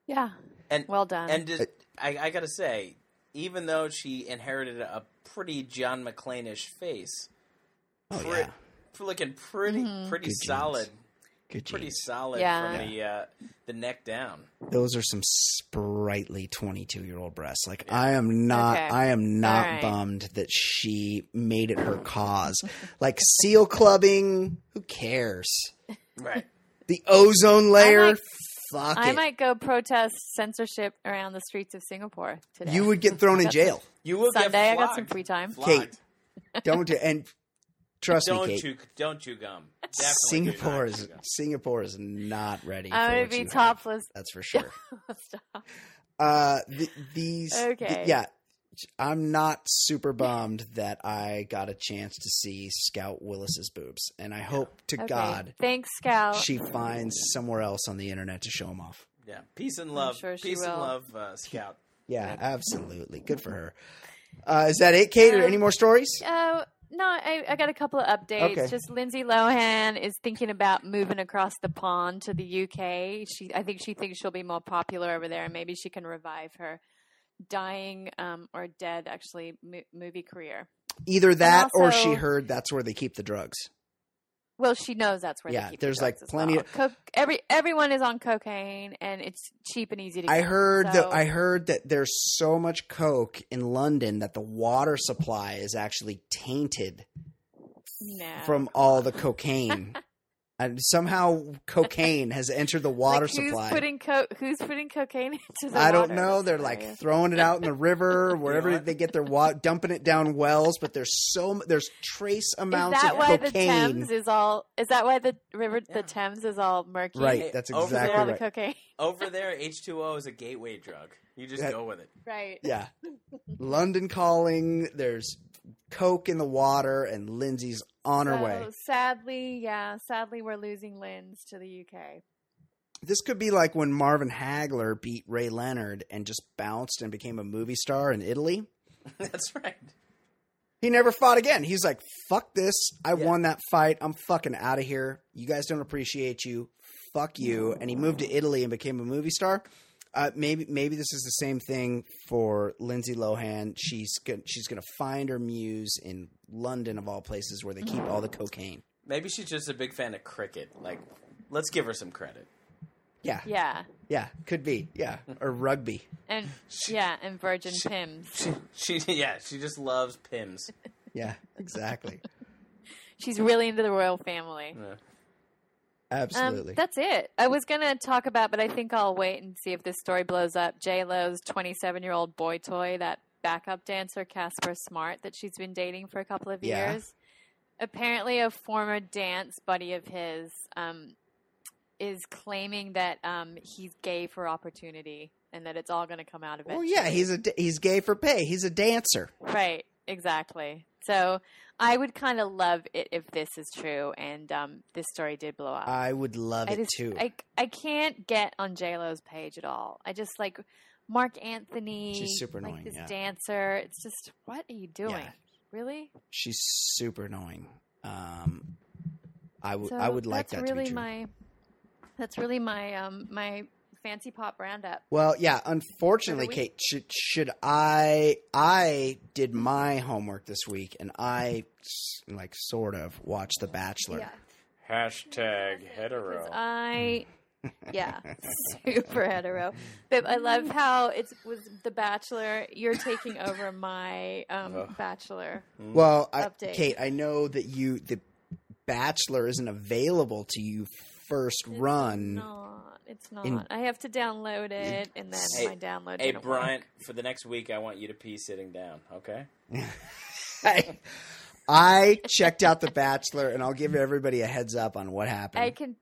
Yeah, And well done. And just, I, I gotta say, even though she inherited a pretty John McClane-ish face, Oh pre- yeah, looking pretty pretty Good solid, genes. good pretty genes. solid Yeah. from the uh, the neck down. Those are some sprightly twenty-two-year-old breasts. Like I am not, Okay. I am not All right. bummed that she made it her cause. like seal clubbing, who cares? Right. The ozone layer, might- fuck I it. might go protest censorship around the streets of Singapore today. you would get thrown in jail. You will Sunday. get I got some free time. Flogged. Kate, Don't do and trust Don't me, Kate. chew don't chew gum. (laughs) Definitely do Singapore is chew gum. Singapore is not ready. I'm gonna be you have. topless. That's for sure. (laughs) Stop. Uh, th- these. Okay. th- yeah, I'm not super bummed that I got a chance to see Scout Willis's boobs, and I hope to Okay. God Thanks, Scout. she finds somewhere else on the internet to show them off. Yeah. Peace and love. sure she Peace and love, uh, Scout. Yeah, absolutely. Good for her. Uh, is that it, Kate? or Um, any more stories? Uh, no, I, I got a couple of updates. Okay. Just Lindsay Lohan is thinking about moving across the pond to the UK. She, I think she thinks she'll be more popular over there, and maybe she can revive her dying um, or dead, actually, mo- movie career. Either that, or she heard that's where they keep the drugs. Well, she knows that's where. Yeah, they keep the there's, like, plenty well. Co- every everyone is on cocaine, and it's cheap and easy to. Get, I heard so- that I heard that there's so much coke in London that the water supply is actually tainted No. from all the cocaine. (laughs) and somehow cocaine has entered the (laughs) water like, who's supply. Putting co- who's putting cocaine (laughs) into the I don't water? know. They're like throwing it out in the (laughs) river, wherever they get their water, dumping it down wells. But there's so m- there's trace amounts Is amounts that of why the. Thames is all? Is that why the river, Yeah. the Thames, is all murky? right, Hey, that's over Because of exactly all the cocaine. Over there, H2O is a gateway drug. You just That- go with it. Right. Yeah, London calling. There's coke in the water, and Lindsay's on her so, way. Sadly, yeah. Sadly, we're losing Linz to the UK. This could be like when Marvin Hagler beat Ray Leonard and just bounced and became a movie star in Italy. (laughs) That's right. He never fought again. He's like, fuck this. I Yeah. won that fight. I'm fucking out of here. You guys don't appreciate you. Fuck you. And he moved to Italy and became a movie star. Uh, maybe maybe this is the same thing for Lindsay Lohan. She's go- she's gonna find her muse in London of all places where they keep all the cocaine. Maybe she's just a big fan of cricket. Like, let's give her some credit. Yeah, Yeah, yeah, could be. Yeah, or rugby. and yeah, and Virgin Pimm's. She, she, yeah, she just loves Pimm's. Yeah, exactly. (laughs) She's really into the royal family. Yeah. Absolutely. Um, that's it. I was gonna talk about, but I think I'll wait and see if this story blows up. J Lo's twenty-seven-year-old boy toy, that backup dancer Casper Smart that she's been dating for a couple of Yeah. years. Apparently, a former dance buddy of his um, is claiming that um, he's gay for opportunity and that it's all going to come out of it. well, yeah, he's a he's gay for pay. He's a dancer. Right, exactly. So I would kind of love it if this is true and um, this story did blow up. I would love I it just too. I I can't get on J Lo's page at all. I just like Marc Anthony. She's super like annoying, This yeah. dancer. It's just what are you doing? Yeah. Really? She's super annoying. Um, I would So I would like that to really be true. my. That's really my um my FanceePop brand up. Well, yeah. Unfortunately, Kate, should should I? I did my homework this week, and I like sort of watched The Bachelor. Yeah. Hashtag hetero. I. (laughs) Yeah, super hetero. But I love how it was The Bachelor. You're taking over my um, Bachelor. Well, I, Kate, I know that you the Bachelor isn't available to you first run. Not. It's not. In- I have to download it, and then Hey- my download. It, hey, didn't Bryant, work. for the next week, I want you to pee sitting down, okay? (laughs) I, I checked out The Bachelor, and I'll give everybody a heads up on what happened. I can.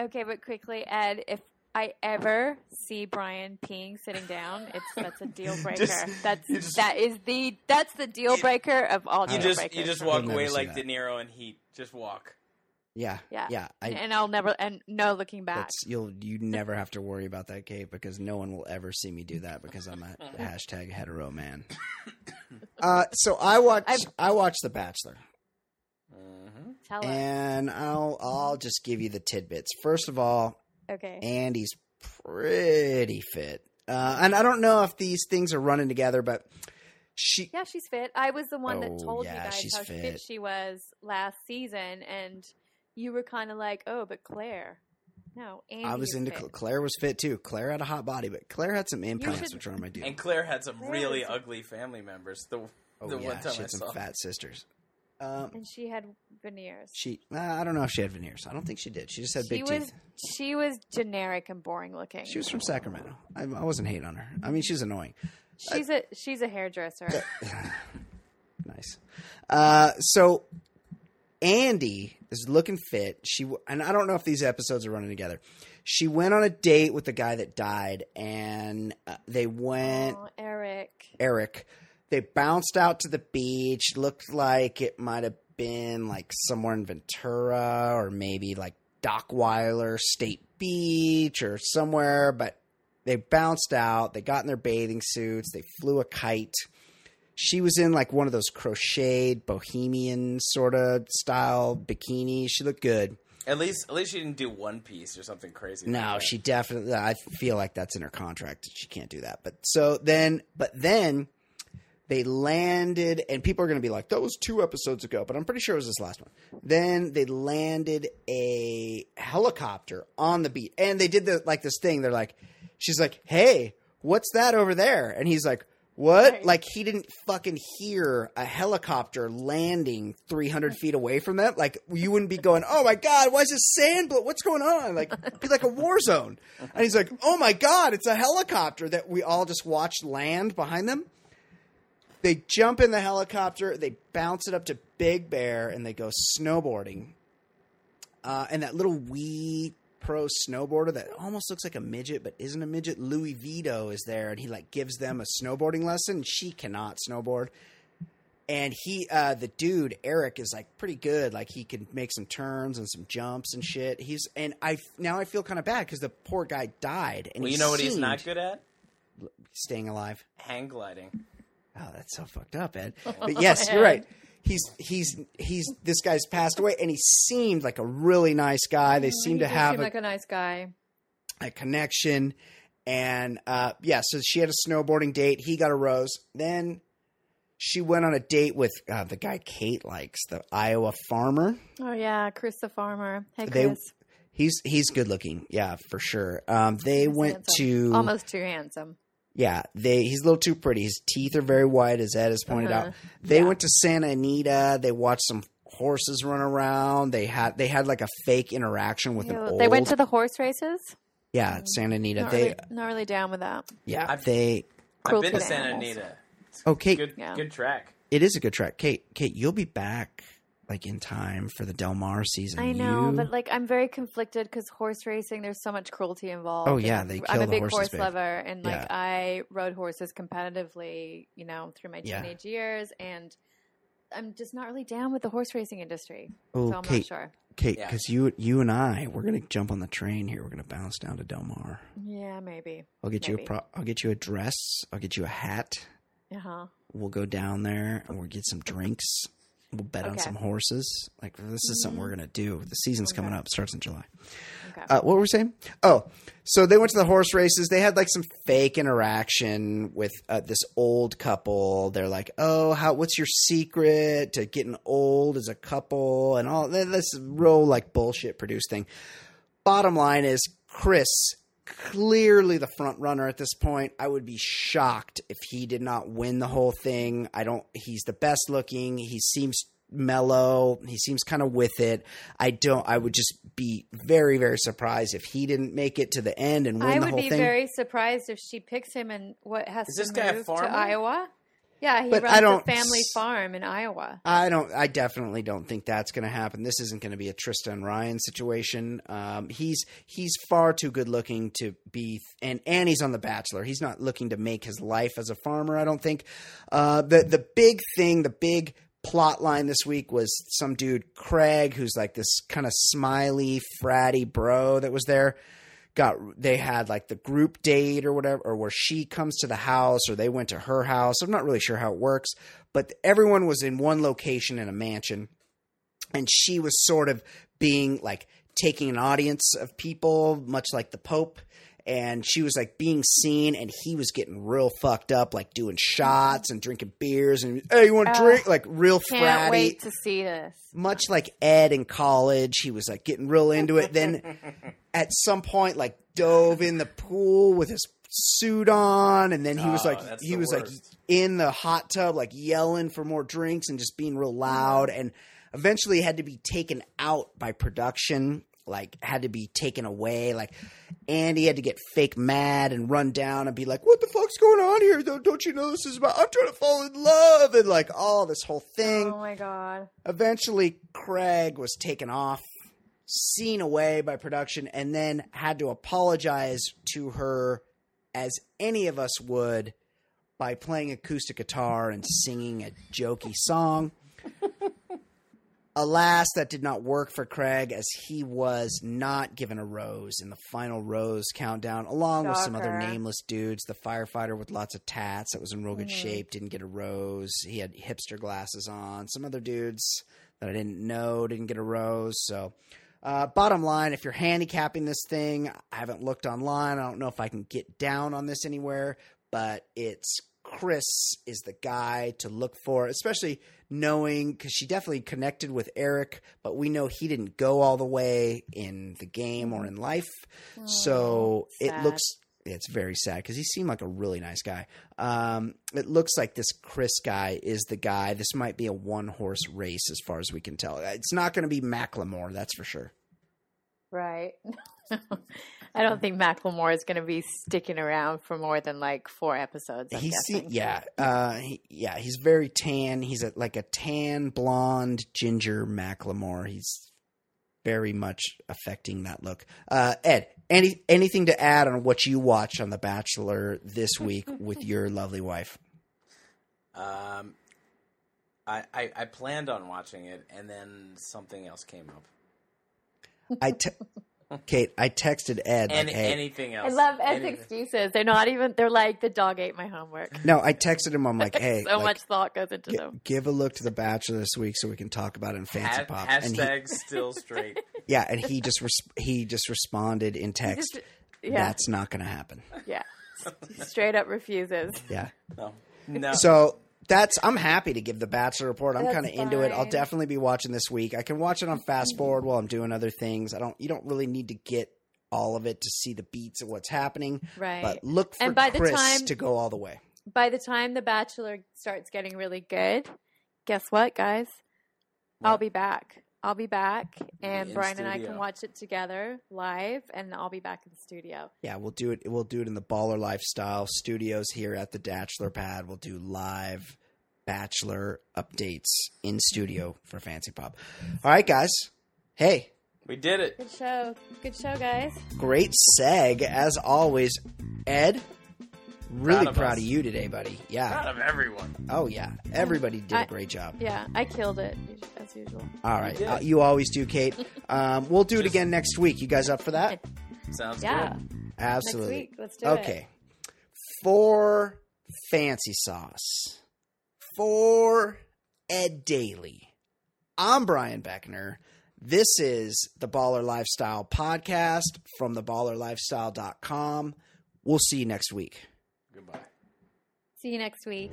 Okay, but quickly, Ed, if I ever see Brian peeing sitting down, it's that's a deal (laughs) breaker. Just- that's just- that is the that's the deal breaker of all You deal just breakers. you just walk away like that. De Niro and Heat. Just walk. Yeah, Yeah. yeah. I, and I'll never and no looking back. That's, you'll you never have to worry about that, Kate, because no one will ever see me do that because I'm a (laughs) hashtag hetero man. (laughs) Uh, so I watched I've- I watched The Bachelor, hmm Tell us. and I'll I'll just give you the tidbits. First of all, Okay. Andi's pretty fit, uh, and I don't know if these things are running together, but she Yeah, she's fit. I was the one Oh, that told yeah, you guys she's how fit. fit. she was last season, and you were kind of like, "Oh, but Claire." No, Andi I was into fit. Cl- Claire was fit too. Claire had a hot body, but Claire had some implants, should- which are my dude. And Claire had some Claire really is- ugly family members. The Oh the yeah, one time she I had some saw. fat sisters. Um, and she had veneers. She, uh, I don't know if she had veneers. I don't think she did. She just had she big was teeth. she was generic and boring looking. She was from Sacramento. I, I wasn't hating on her. I mean, she's annoying. she's a she's a hairdresser. (laughs) Nice. Uh, so Andi is looking fit. She and I don't know if these episodes are running together. She went on a date with the guy that died, and uh, they went. Aw, Eric. Eric. They bounced out to the beach. Looked like it might have been like somewhere in Ventura or maybe like Dockweiler State Beach or somewhere, but they bounced out. They got in their bathing suits. They flew a kite. She was in like one of those crocheted bohemian sort of style bikini. She looked good. At least at least she didn't do one piece or something crazy. No, that. she definitely. I feel like that's in her contract. She can't do that. But so then, but then they landed, and people are going to be like, "That was two episodes ago," but I'm pretty sure it was this last one. Then they landed a helicopter on the beach, and they did the like this thing. They're like, "She's like, hey, what's that over there?" And he's like. What? Right. Like he didn't fucking hear a helicopter landing 300 feet away from them. Like you wouldn't be going, "Oh my god, why is this sand? Blow? What's going on?" Like it'd be like a war zone. And he's like, "Oh my god, it's a helicopter that we all just watched land behind them." They jump in the helicopter, they bounce it up to Big Bear, and they go snowboarding. Uh, and that little wee pro snowboarder that almost looks like a midget but isn't a midget, Louie Vito, is there, and he like gives them a snowboarding lesson. She cannot snowboard, and he, uh, the dude Eric, is like pretty good. Like he can make some turns and some jumps and shit. He's and I now I feel kind of bad because the poor guy died. And Well, you know what he's not good at? staying alive. Hang gliding. Oh, that's so fucked up, Ed. (laughs) But yes, you're right. He's he's he's this guy's passed away, and he seemed like a really nice guy. They seem He to have seem a, like a nice guy. a connection, and uh, yeah. So she had a snowboarding date. He got a rose. Then she went on a date with uh, the guy Kate likes, the Iowa farmer. Oh yeah, Chris the farmer. Hey They- Chris. He's he's good looking, yeah, for sure. Um, they He's went handsome. to almost too handsome. Yeah. They he's a little too pretty. His teeth are very white, as Ed has pointed Uh-huh. out. They Yeah. went to Santa Anita. They watched some horses run around. They had they had like a fake interaction with an old. They went to the horse races. yeah at Santa Anita. Not, they really, not really down with that. yeah I've- they I've been to to Santa animals. Anita. oh Kate, Good, Yeah. good track. it is a good track. Kate, Kate, you'll be back like in time for the Del Mar season. I know, You- but like I'm very conflicted because horse racing, there's so much cruelty involved. Oh, yeah, and they I'm a the big horses, horse babe. lover, and like I rode horses competitively, you know, through my Yeah. teenage years, and I'm just not really down with the horse racing industry. oh so I'm Kate, not sure. Kate, Yeah. because you you and I we're gonna jump on the train here. We're gonna bounce down to Del Mar. Yeah, maybe. I'll get you a pro- I'll get you a dress. I'll get you a hat. Uh huh. We'll go down there and we'll get some drinks. We'll bet on some horses. Like this is something we're gonna do. The season's coming up. Starts in July. Okay. Uh, what were we saying? Oh, so they went to the horse races. They had like some fake interaction with uh, this old couple. They're like, "Oh, how? What's your secret to getting old as a couple?" And all this real like bullshit produced thing. Bottom line is, Chris clearly the front runner at this point. I would be shocked if he did not win the whole thing. I don't. He's the best looking. He seems mellow. He seems kind of with it. I don't. I would just be very, very surprised if he didn't make it to the end and win I the would whole be thing. very surprised if she picks him and what has Is to this guy a move farmer? to Iowa. Yeah, he But runs a don't family farm in Iowa. I don't. I definitely don't think that's going to happen. This isn't going to be a Tristan Ryan situation. Um, he's he's far too good looking to be, and and he's on The Bachelor. He's not looking to make his life as a farmer. I don't think. Uh, the the big thing, the big plot line this week was some dude Craig, who's like this kind of smiley, fratty bro that was there got they had like the group date or whatever or where she comes to the house or they went to her house. I'm not really sure how it works but everyone was in one location in a mansion and she was sort of being like taking an audience of people much like the pope and she was like being seen and he was getting real fucked up like doing shots and drinking beers and hey you want to Ugh. drink like real Can't fratty wait to see this. much like Ed in college, he was like getting real into it. Then (laughs) at some point, like dove in the pool with his suit on, and then he was Oh, like that's he the was like in the hot tub, like yelling for more drinks and just being real loud. And eventually had to be taken out by production. Like had to be taken away. Like Andi had to get fake mad and run down and be like, "What the fuck's going on here? Don't, don't you know this is about? I'm trying to fall in love and like all this whole thing." Oh my god. Eventually, Craig was taken off, seen away by production, and then had to apologize to her as any of us would by playing acoustic guitar and singing a jokey song. Alas, that did not work for Craig as he was not given a rose in the final rose countdown, along with some other nameless dudes. The firefighter with lots of tats that was in real good shape didn't get a rose. He had hipster glasses on. Some other dudes that I didn't know didn't get a rose. So, uh, bottom line, if you're handicapping this thing, I haven't looked online. I don't know if I can get down on this anywhere, but it's Chris is the guy to look for, especially knowing because she definitely connected with Eric, but we know he didn't go all the way in the game or in life. so it looks it's very sad because he seemed like a really nice guy. Um, it looks like this Chris guy is the guy. This might be a one horse race as far as we can tell. It's not going to be Macklemore, that's for sure. Right. (laughs) I don't think Macklemore is going to be sticking around for more than like four episodes. I'm He's guessing. yeah, uh, he, yeah. He's very tan. He's a, like a tan blonde ginger Macklemore. He's very much affecting that look. Uh, Ed, any anything to add on what you watched on The Bachelor this (laughs) week with your lovely wife? Um, I, I I planned on watching it, and then something else came up. I te- Kate, I texted Ed like, hey, anything else? I love Ed's Anything. excuses. They're not even. They're like the dog ate my homework. no, I texted him. I'm (laughs) like, hey, so like, much thought goes into gi- them. give a look to The Bachelor this week so we can talk about it in Fancy Ha- Pop. And he, hashtag (laughs) still straight. yeah, and he just res- he just responded in text. Just- yeah, That's not going to happen. yeah. Straight up refuses. Yeah. No, no. So that's I'm happy to give the Bachelor report. I'm kind of into it. I'll definitely be watching this week. I can watch it on fast forward while I'm doing other things. I don't. You don't really need to get all of it to see the beats of what's happening. Right. But look for And by the Chris time- to go all the way. By the time The Bachelor starts getting really good, guess what, guys? I'll be back. I'll be back, and in Brian and I can watch it together live, and I'll be back in the studio. Yeah, we'll do it. We'll do it in the Baller Lifestyle Studios here at the Bachelor Pad. We'll do live Bachelor updates in studio for FanceePop. All right, guys. Hey, We did it. Good show. Good show, guys. great seg as always. Ed, really Proud proud of of, you today, buddy. Yeah. Proud of everyone. Oh yeah. Everybody did a I- great job. Yeah, I killed it as usual. All right. did. Uh, you always do, Kate. Um, we'll do it again next week. You guys up for that? Sounds Yeah, good. Absolutely. next week. Let's do it. Okay. For Fancy Sauce. For Ed Daly. I'm Brian Beckner. This is the Baller Lifestyle Podcast from theballerlifestyle.com. We'll see you next week. See you next week.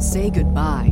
Say goodbye